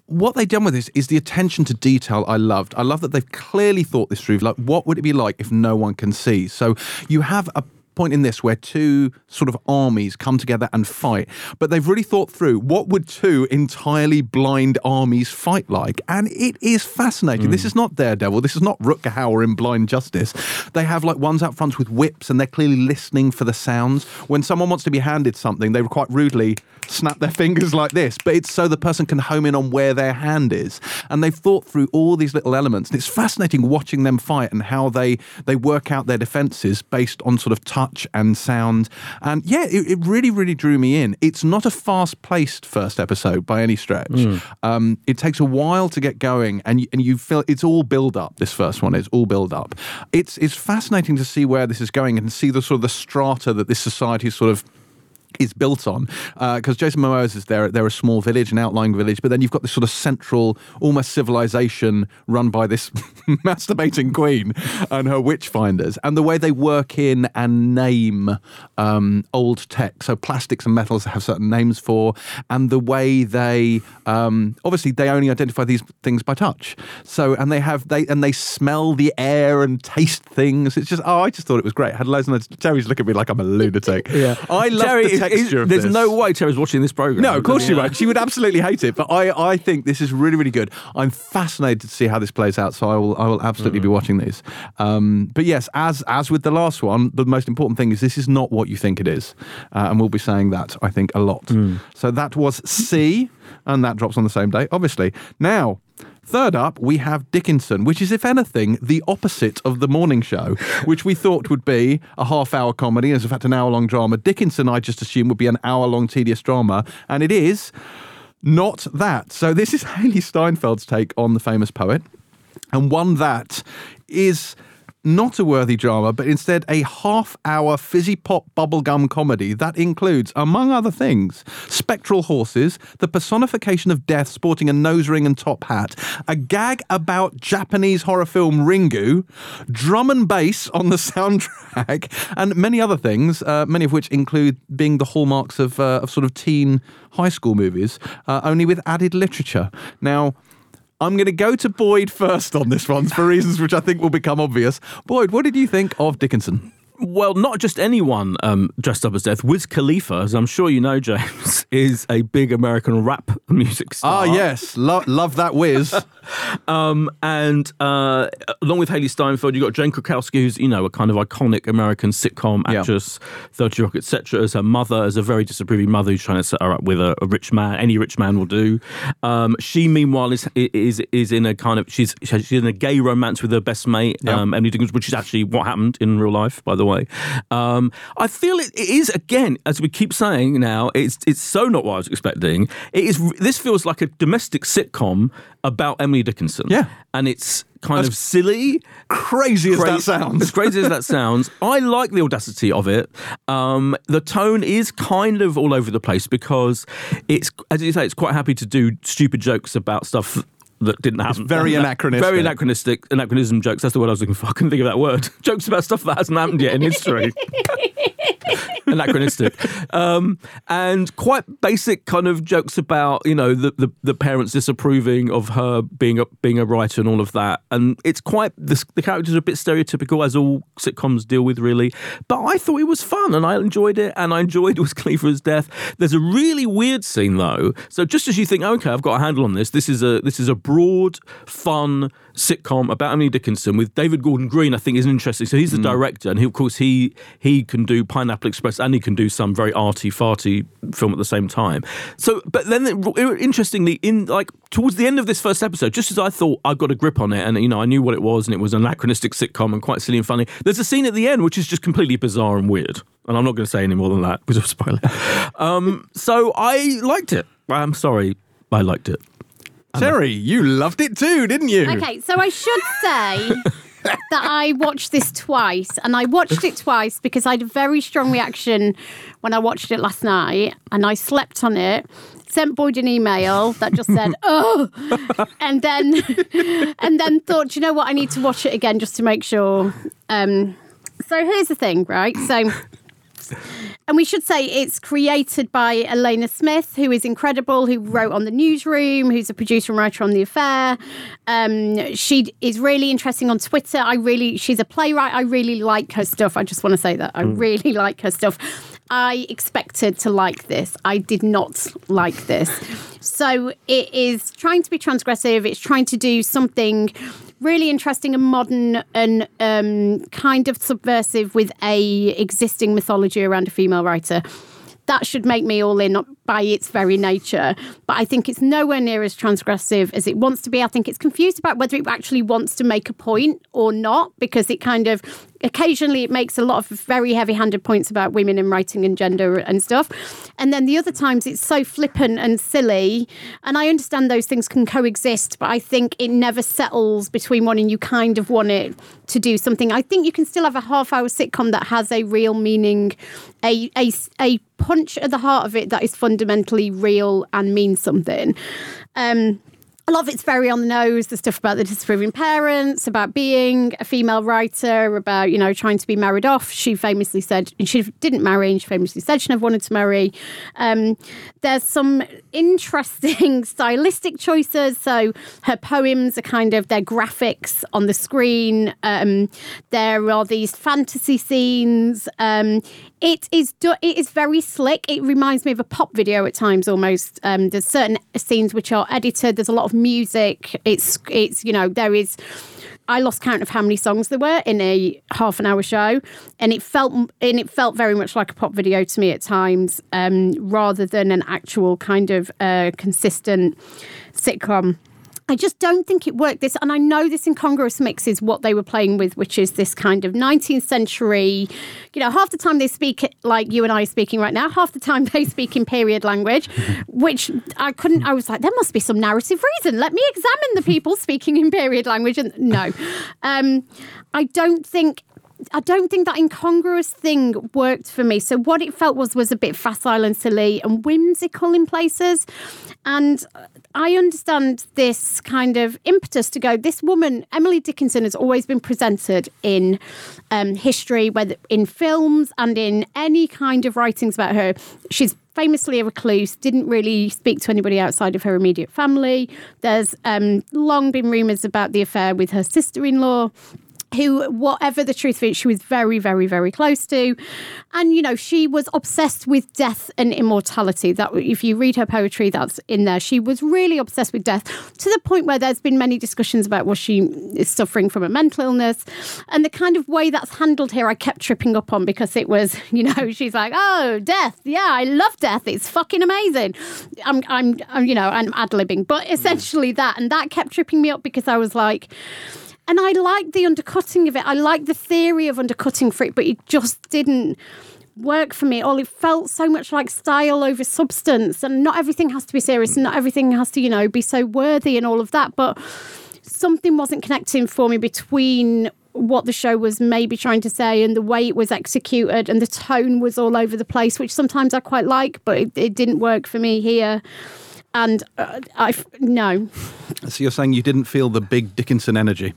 what they've done with this is the attention to detail I loved. I love that they've clearly thought this through. Like, what would it be like if no one can see? So you have a point in this where two sort of armies come together and fight, but they've really thought through what would two entirely blind armies fight like, and it is fascinating. This mm. is not Daredevil. This is not Rutger Hauer in Blind Justice. They have like ones out front with whips, and they're clearly listening for the sounds. When someone wants to be handed something, they quite rudely snap their *laughs* fingers like this, but it's so the person can home in on where their hand is. And they've thought through all these little elements. And it's fascinating watching them fight and how they they work out their defenses based on sort of touch and sound. And yeah, it, it really, really drew me in. It's not a fast-paced first episode by any stretch. Um, it takes a while to get going, and you, and you feel it's all build up. This first one is all build up. It's it's fascinating to see where this is going and see the sort of the strata that this society is sort of is built on because Jason Momoa's is there. They're a small village, an outlying village, but then you've got this sort of central, almost civilization run by this *laughs* masturbating queen and her witch finders, and the way they work in and name um, old tech, so plastics and metals have certain names for, and the way they um, obviously they only identify these things by touch. So and they have they and they smell the air and taste things. It's just oh, I just thought it was great. I had loads and loads. Terry's looking at me like I'm a lunatic. Yeah, I love Terry, texture of There's this. no way Terry's watching this program. No, of course she won't. She would absolutely hate it. But I, I think this is really, really good. I'm fascinated to see how this plays out. So I will, I will absolutely be watching these. Um, but yes, as as with the last one, the most important thing is this is not what you think it is, uh, and we'll be saying that I think a lot. So that was See, and that drops on the same day, obviously. Now. Third up, we have Dickinson, which is, if anything, the opposite of the morning show, *laughs* which we thought would be a half hour comedy, as in fact an hour long drama. Dickinson, I just assumed, would be an hour long tedious drama, and it is not that. So, this is *laughs* Hailee Steinfeld's take on the famous poet, and one that is not a worthy drama, but instead a half hour fizzy pop bubblegum comedy that includes, among other things, spectral horses, the personification of death sporting a nose ring and top hat, a gag about Japanese horror film Ringu, drum and bass on the *laughs* soundtrack, and many other things, uh, many of which include being the hallmarks of, uh, of sort of teen high school movies, uh, only with added literature. Now, I'm going to go to Boyd first on this one for reasons which I think will become obvious. Boyd, what did you think of Dickinson? Well, not just anyone um, dressed up as death. Wiz Khalifa, as I'm sure you know, James, *laughs* is a big American rap music star. Ah, yes, Lo- love that whiz. *laughs* Um, and uh, along with Hailee Steinfeld, you've got Jane Krakowski, who's, you know, a kind of iconic American sitcom Yeah. actress, 30 Rock, etc., as her mother, as a very disapproving mother who's trying to set her up with a, a rich man. Any rich man will do. Um, she, meanwhile, is is is in a kind of, she's, she's in a gay romance with her best mate, Yeah. um, Emily Dickens, which is actually what happened in real life, by the way. Um, I feel it, it is, again, as we keep saying now, it's it's so not what I was expecting. It is. This feels like a domestic sitcom about Emily Dickinson. Yeah. And it's kind of silly. Crazy as Cra- that sounds. As crazy as that *laughs* sounds, I like the audacity of it. Um, the tone is kind of all over the place because it's, as you say, it's quite happy to do stupid jokes about stuff that didn't happen. very *laughs* anachronistic. Very anachronistic. Anachronism jokes. That's the word I was looking for. I couldn't think of that word. *laughs* jokes about stuff that hasn't happened yet in history. *laughs* anachronistic, um, and quite basic kind of jokes about you know the, the, the parents disapproving of her being a being a writer and all of that. And it's quite the, the characters are a bit stereotypical as all sitcoms deal with really. But I thought it was fun and I enjoyed it, and I enjoyed Wiz Khalifa's death. There's a really weird scene though. So just as you think, okay, I've got a handle on this. This is a this is a broad, fun sitcom about Emily Dickinson with David Gordon Green. I think is interesting. So he's the director, and he, of course he he can do Pineapple Express and he can do some very arty farty film at the same time. So, but then interestingly, in like towards the end of this first episode, just as I thought I got a grip on it, and you know I knew what it was, and it was an anachronistic sitcom and quite silly and funny. There's a scene at the end which is just completely bizarre and weird. And I'm not going to say any more than that because of spoiler. *laughs* um, so I liked it. I'm sorry, I liked it. Terry, you loved it too, didn't you? Okay, so I should say *laughs* that I watched this twice, and I watched it twice because I had a very strong reaction when I watched it last night, and I slept on it. Sent Boyd an email that just said *laughs* "oh," and then and then thought, "Do you know what? I need to watch it again just to make sure. Um, so here's the thing, right? So. And we should say it's created by Alena Smith, who is incredible, who wrote on The Newsroom, who's a producer and writer on The Affair. Um, she is really interesting on Twitter. I really, she's a playwright. I really like her stuff. I just want to say that. I really *laughs* like her stuff. I expected to like this. I did not like this. So it is trying to be transgressive. It's trying to do something really interesting and modern and um, kind of subversive with a existing mythology around a female writer. That should make me all in by its very nature. But I think it's nowhere near as transgressive as it wants to be. I think it's confused about whether it actually wants to make a point or not, because it kind of occasionally it makes a lot of very heavy handed points about women and writing and gender and stuff. And then the other times it's so flippant and silly. And I understand those things can coexist, but I think it never settles between one and you kind of want it to do something. I think you can still have a half hour sitcom that has a real meaning, a, a, a punch at the heart of it that is fundamentally real and means something. Um, a lot of it's very on the nose. The stuff about the disapproving parents, about being a female writer, about you know trying to be married off. She famously said and she didn't marry, and she famously said she never wanted to marry. Um, there's some interesting *laughs* stylistic choices. So her poems are kind of their graphics on the screen. Um, there are these fantasy scenes. Um, it is do- it is very slick. It reminds me of a pop video at times almost. Um, there's certain scenes which are edited. There's a lot of music. It's it's you know there is. I lost count of how many songs there were in a half an hour show, and it felt and it felt very much like a pop video to me at times, um, rather than an actual kind of uh, consistent sitcom. I just don't think it worked. This, and I know this incongruous mix is what they were playing with, which is this kind of 19th century. You know, half the time they speak like you and I are speaking right now. Half the time *laughs* they speak in period language, *laughs* which I couldn't. I was like, there must be some narrative reason. Let me examine the people speaking in period language. And no, um, I don't think I don't think that incongruous thing worked for me. So what it felt was was a bit facile and silly and whimsical in places. And I understand this kind of impetus to go. This woman, Emily Dickinson, has always been presented in um, history, whether in films and in any kind of writings about her. She's famously a recluse, didn't really speak to anybody outside of her immediate family. There's um, long been rumours about the affair with her sister in law who, whatever the truth it, she was very, very, very close to. And, you know, she was obsessed with death and immortality. That if you read her poetry, that's in there. She was really obsessed with death to the point where there's been many discussions about was she is suffering from a mental illness. And the kind of way that's handled here, I kept tripping up on because it was, *laughs* you know, she's like, oh, death. Yeah, I love death. It's fucking amazing. I'm, I'm, I'm you know, I'm ad libbing, but essentially that. And that kept tripping me up because I was like, and I liked the undercutting of it. I liked the theory of undercutting for it, but it just didn't work for me. All it felt so much like style over substance, and not everything has to be serious, and not everything has to, you know, be so worthy and all of that. But something wasn't connecting for me between what the show was maybe trying to say and the way it was executed and the tone was all over the place which sometimes i quite like but it, it didn't work for me here and uh, i no So you're saying you didn't feel the big Dickinson energy?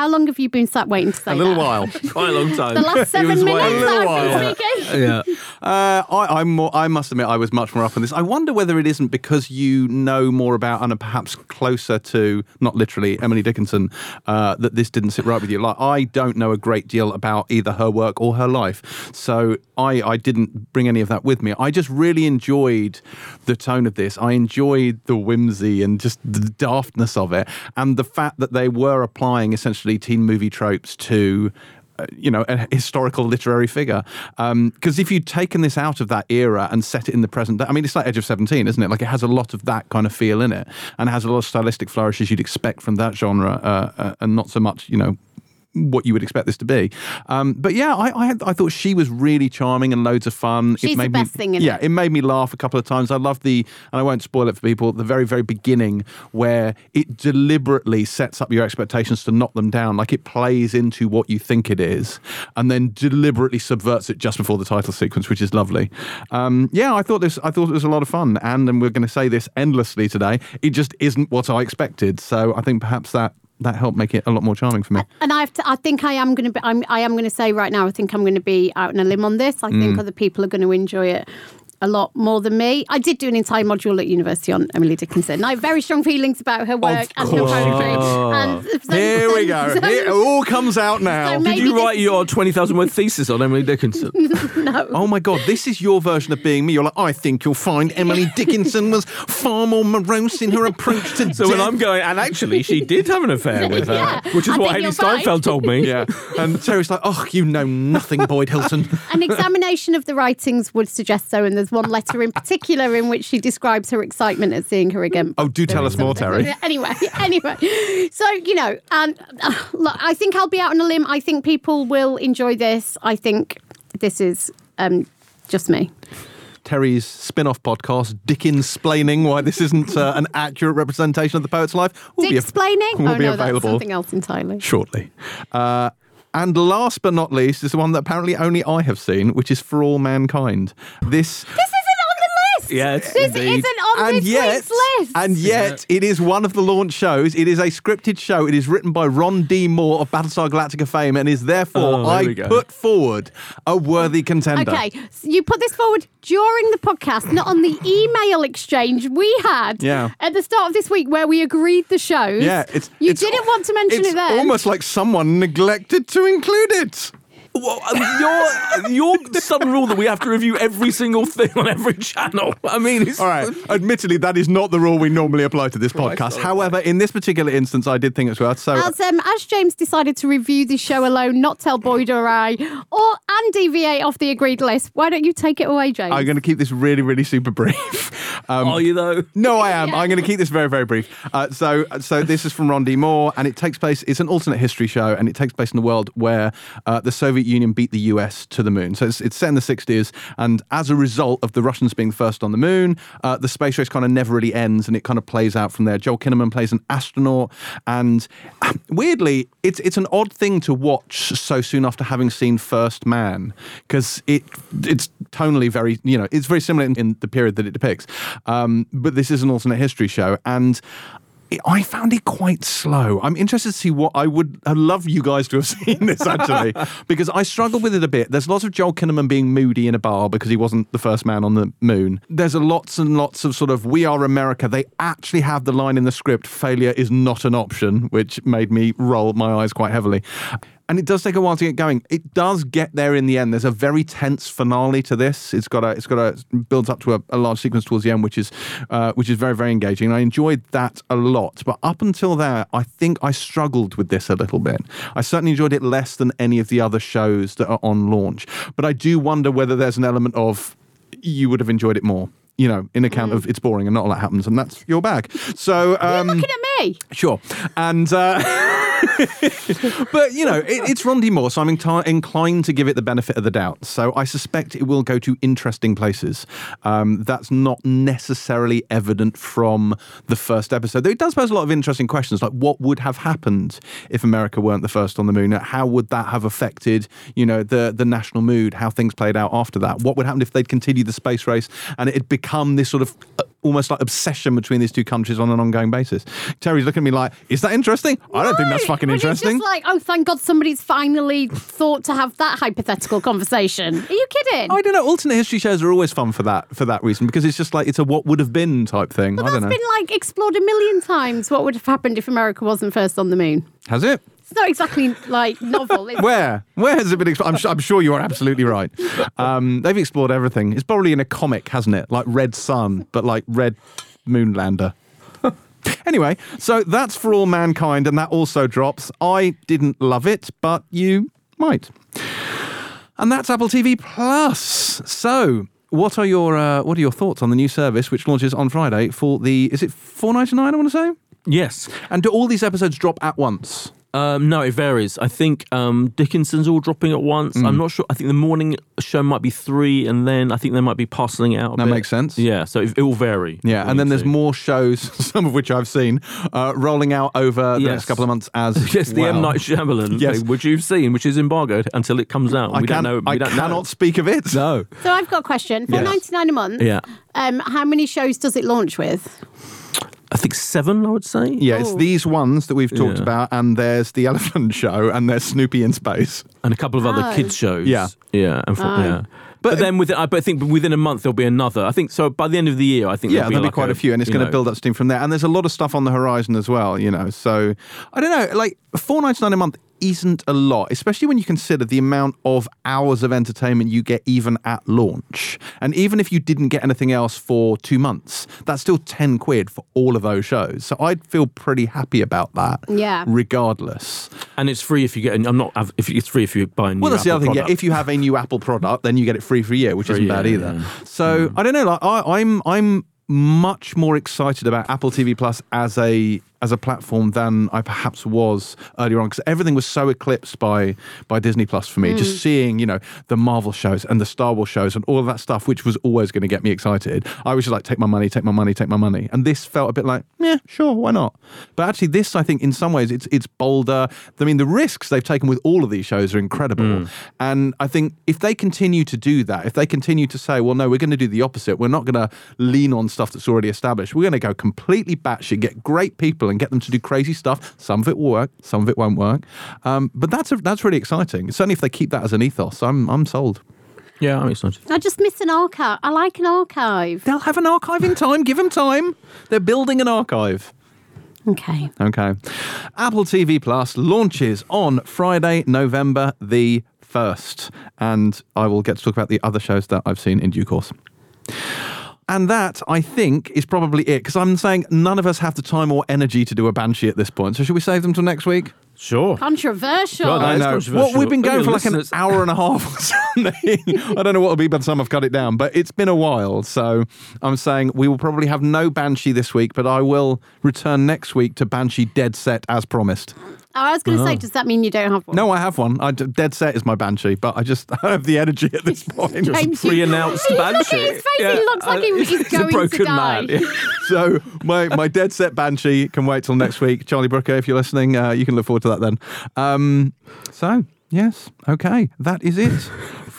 How long have you been sat waiting to say A little that? while. *laughs* Quite a long time. The last *laughs* seven minutes waiting. that while. I've been speaking. *laughs* Yeah. Uh, I, I'm more, I must admit, I was much more up on this. I wonder whether it isn't because you know more about and are perhaps closer to, not literally, Emily Dickinson, uh, that this didn't sit right with you. Like, I don't know a great deal about either her work or her life, so I, I didn't bring any of that with me. I just really enjoyed the tone of this. I enjoyed the whimsy and just the daftness of it, and the fact that they were applying essentially teen movie tropes to uh, you know, a historical literary figure. Because if you'd taken this out of that era and set it in the present day, I mean, it's like Edge of 17, isn't it? Like it has a lot of that kind of feel in it and it has a lot of stylistic flourishes you'd expect from that genre uh, uh, and not so much, you know, what you would expect this to be. Um, but yeah, I, I, had, I thought she was really charming and loads of fun. She's the made best me, thing in yeah, it. it made me laugh a couple of times. I love the, and I won't spoil it for people, the very, very beginning where it deliberately sets up your expectations to knock them down. Like it plays into what you think it is and then deliberately subverts it just before the title sequence, which is lovely. Um, yeah, I thought this, I thought it was a lot of fun. And, and we're going to say this endlessly today. It just isn't what I expected. So I think perhaps that, that helped make it a lot more charming for me. And I have to, I think I am going to be. I'm, I am going to say right now. I think I'm going to be out on a limb on this. I think Mm. other people are going to enjoy it a lot more than me. I did do an entire module at university on Emily Dickinson. I have very strong feelings about her work and her poetry. And ah. so- Here we go. *laughs* so- it all comes out now. So Did maybe you this- write your 20,000 word thesis on Emily Dickinson? *laughs* No. Oh my God, this is your version of being me. You're like, I think you'll find Emily Dickinson was far more morose in her approach to So death. when I'm going, and actually, she did have an affair with her, *laughs* Yeah, which is I what think Hailee you're. Steinfeld told me. yeah, and Terry's like, oh, you know nothing, Boyd Hilton. An examination of the writings would suggest so, and there's one letter in particular in which she describes her excitement at seeing her again. Oh, do tell us more, Terry. *laughs* Anyway, *laughs* anyway, so you know, look, I think I'll be out on a limb. I think people will enjoy this. I think this is um, just me. Terry's spin-off podcast, Dickens Splaining, why this isn't uh, an accurate representation of the poet's life, will Dick be, explaining. will oh be no, that's available something else entirely. shortly. Uh, and last but not least is the one that apparently only I have seen, which is For All Mankind. This This isn't on. Yes, indeed. isn't on and this yet, list. and yet, it is one of the launch shows. It is a scripted show. It is written by Ron D. Moore of Battlestar Galactica fame, and is therefore Oh, I put forward a worthy contender. Okay, so you put this forward during the podcast, not on the email exchange we had Yeah. at the start of this week where we agreed the shows. Yeah, it's you it's- didn't want to mention it's it then. It's almost like someone neglected to include it. Well, um, your your sudden rule that we have to review every single thing on every channel. I mean, it's, All right. Admittedly, that is not the rule we normally apply to this podcast. However, in this particular instance, I did think it's worth. So, As, um, as James decided to review the show alone, not tell Boyd or I, or and deviate off the agreed list, why don't you take it away, James? I'm going to keep this really, really super brief. *laughs* Um, are you though? No, I am. I'm going to keep this very, very brief. Uh, so, so this is from Ron D. Moore, and it takes place. It's an alternate history show, and it takes place in a world where uh, the Soviet Union beat the U.S. to the moon. So it's, it's set in the 60s, and as a result of the Russians being first on the moon, uh, the space race kind of never really ends, and it kind of plays out from there. Joel Kinnaman plays an astronaut, and weirdly, it's it's an odd thing to watch so soon after having seen First Man, because it it's tonally very you know it's very similar in, in the period that it depicts. Um, but this is an alternate history show, and I found it quite slow. I'm interested to see what I would I'd love you guys to have *laughs* seen this actually, *laughs* because I struggled with it a bit. There's lots of Joel Kinnaman being moody in a bar because he wasn't the first man on the moon. There's a lots and lots of sort of "We are America." They actually have the line in the script, "Failure is not an option," which made me roll my eyes quite heavily. And it does take a while to get going. It does get there in the end. There's a very tense finale to this. It's got a, it's got a builds up to a, a large sequence towards the end, which is, uh, which is very, very engaging. And I enjoyed that a lot. But up until there, I think I struggled with this a little bit. I certainly enjoyed it less than any of the other shows that are on launch. But I do wonder whether there's an element of you would have enjoyed it more. You know, in account of it's boring and not a lot happens, and that's your bag. So, um, You're looking at me. Sure. And, uh, *laughs* *laughs* but, you know, it, it's Ron Moore, so I'm enti- inclined to give it the benefit of the doubt. So I suspect it will go to interesting places. Um, that's not necessarily evident from the first episode, though it does pose a lot of interesting questions, like what would have happened if America weren't the first on the moon? How would that have affected, you know, the, the national mood, how things played out after that? What would happen if they'd continued the space race and it had become this sort of uh, almost like obsession between these two countries on an ongoing basis. Terry's looking at me like, "Is that interesting? I don't think that's fucking interesting." just like, oh, thank God somebody's finally thought to have that hypothetical conversation. Are you kidding? I don't know. Alternate history shows are always fun for that for that reason because it's just like it's a what would have been type thing. but I don't that's know. been like explored a million times. What would have happened if America wasn't first on the moon? Has it? It's not exactly like novel. Is it? Where? Where has it been explored? I'm, su- I'm sure you are absolutely right. Um, they've explored everything. It's probably in a comic, hasn't it? Like Red Son, but like Red Moonlander. *laughs* anyway, so that's for all mankind, and that also drops. I didn't love it, but you might. And that's Apple TV Plus. So, what are your uh, what are your thoughts on the new service, which launches on Friday for the? Is it four ninety nine? I want to say. Yes. And do all these episodes drop at once? Um, no, it varies. I think um, Dickinson's all dropping at once. Mm. I'm not sure. I think the morning show might be three, and then I think they might be parceling out. A That bit. makes sense. Yeah, so it, it will vary. Yeah, and then there's more shows, *laughs* some of which I've seen, uh, rolling out over the Yes. next couple of months as *laughs* Yes, the well. M Night Shyamalan Yes. thing, which you've seen, which is embargoed until it comes out. I we can't. don't know. We I don't cannot know. speak of it. No. So I've got a question. for 99 a month. Yeah. Um, how many shows does it launch with? I think seven. I would say. Yeah, it's Oh. these ones that we've talked Yeah. about, and there's the Elephant *laughs* Show, and there's Snoopy in Space. and a couple of other Oh. kids shows. Yeah. yeah, and for, Oh. yeah. But, then within, I but I think within a month there'll be another. I think so. By the end of the year, I think Yeah, there'll be, there'll be quite a, few, and it's going to build up steam from there. And there's a lot of stuff on the horizon as well, you know. So I don't know, like four ninety nine a month isn't a lot, especially when you consider the amount of hours of entertainment you get even at launch. And even if you didn't get anything else for two months, that's still ten quid for all of those shows. So I'd feel pretty happy about that. Yeah. Regardless. and it's free if you get. I'm not. If it's free if you buy a new. Well, that's the other thing. Yeah, if you have a new Apple product, then you get it free for a year, which isn't yeah, bad either. yeah. So mm. I don't know. Like I, I'm, I'm much more excited about Apple TV Plus as a as a platform than I perhaps was earlier on because everything was so eclipsed by by Disney Plus for me. Hmm. Just seeing you know the Marvel shows and the Star Wars shows and all of that stuff, which was always going to get me excited. I was just like, take my money, take my money, take my money, and this felt a bit like, yeah, sure, why not? But actually, this I think in some ways it's it's bolder. I mean, the risks they've taken with all of these shows are incredible, hmm. and I think if they continue to do that, if they continue to say, well, no, we're going to do the opposite. We're not going to lean on stuff that's already established. We're going to go completely batshit, get great people, and get them to do crazy stuff. Some of it will work, some of it won't work. Um, but that's a, that's really exciting. Certainly, if they keep that as an ethos, I'm I'm sold. yeah, I'm excited. I just miss an archive. I like an archive. They'll have an archive in time. Give them time. They're building an archive. Okay. Okay. Apple TV Plus launches on Friday, November the 1st. And I will get to talk about the other shows that I've seen in due course. And that, I think, is probably it. Because I'm saying none of us have the time or energy to do a Banshee at this point. So should we save them till next week? Sure. Controversial. God, I know. controversial. Well, we've been going at for like an hour and a half *laughs* or something. I don't know what it'll be by the time I've cut it down, but it's been a while. So I'm saying we will probably have no Banshee this week, but I will return next week to Banshee Dead Set as promised. Oh, I was going to say, does that mean you don't have one? No, I have one. I, Dead Set is my Banshee, but I just *laughs* I don't have the energy at this *laughs* point. James, you- pre-announced at Banshee. his face. He looks like he, uh, *laughs* he's a going to broken die. so my my Dead Set Banshee can wait till next week. Charlie Brooker, if you're listening, uh, you can look forward to that then. Um, so yes, okay, that is it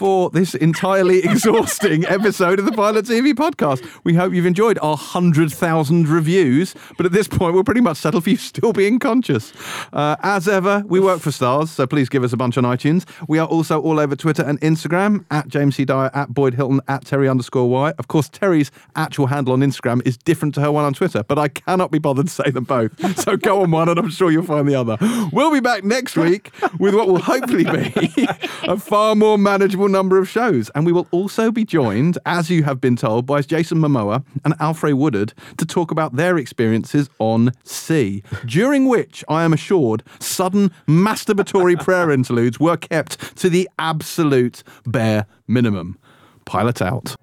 for this entirely *laughs* exhausting episode of the Pilot TV podcast. We hope you've enjoyed our hundred thousand reviews, but at this point, we're pretty much settled for you still being conscious. Uh, as ever, we work for stars, so please give us a bunch on iTunes. We are also all over Twitter and Instagram at James C. Dyer, at Boyd Hilton, at Terry underscore Y. Of course, Terry's actual handle on Instagram is different to her one on Twitter, but I cannot be bothered to say them both. So go on one, and I'm sure you'll find the other. We'll be back next week with what will hopefully be *laughs* a far more manageable number of shows. And we will also be joined, as you have been told, by Jason Momoa and Alfre Woodard to talk about their experiences on See, during which I am assured sudden masturbatory *laughs* prayer interludes were kept to the absolute bare minimum. Pilot out.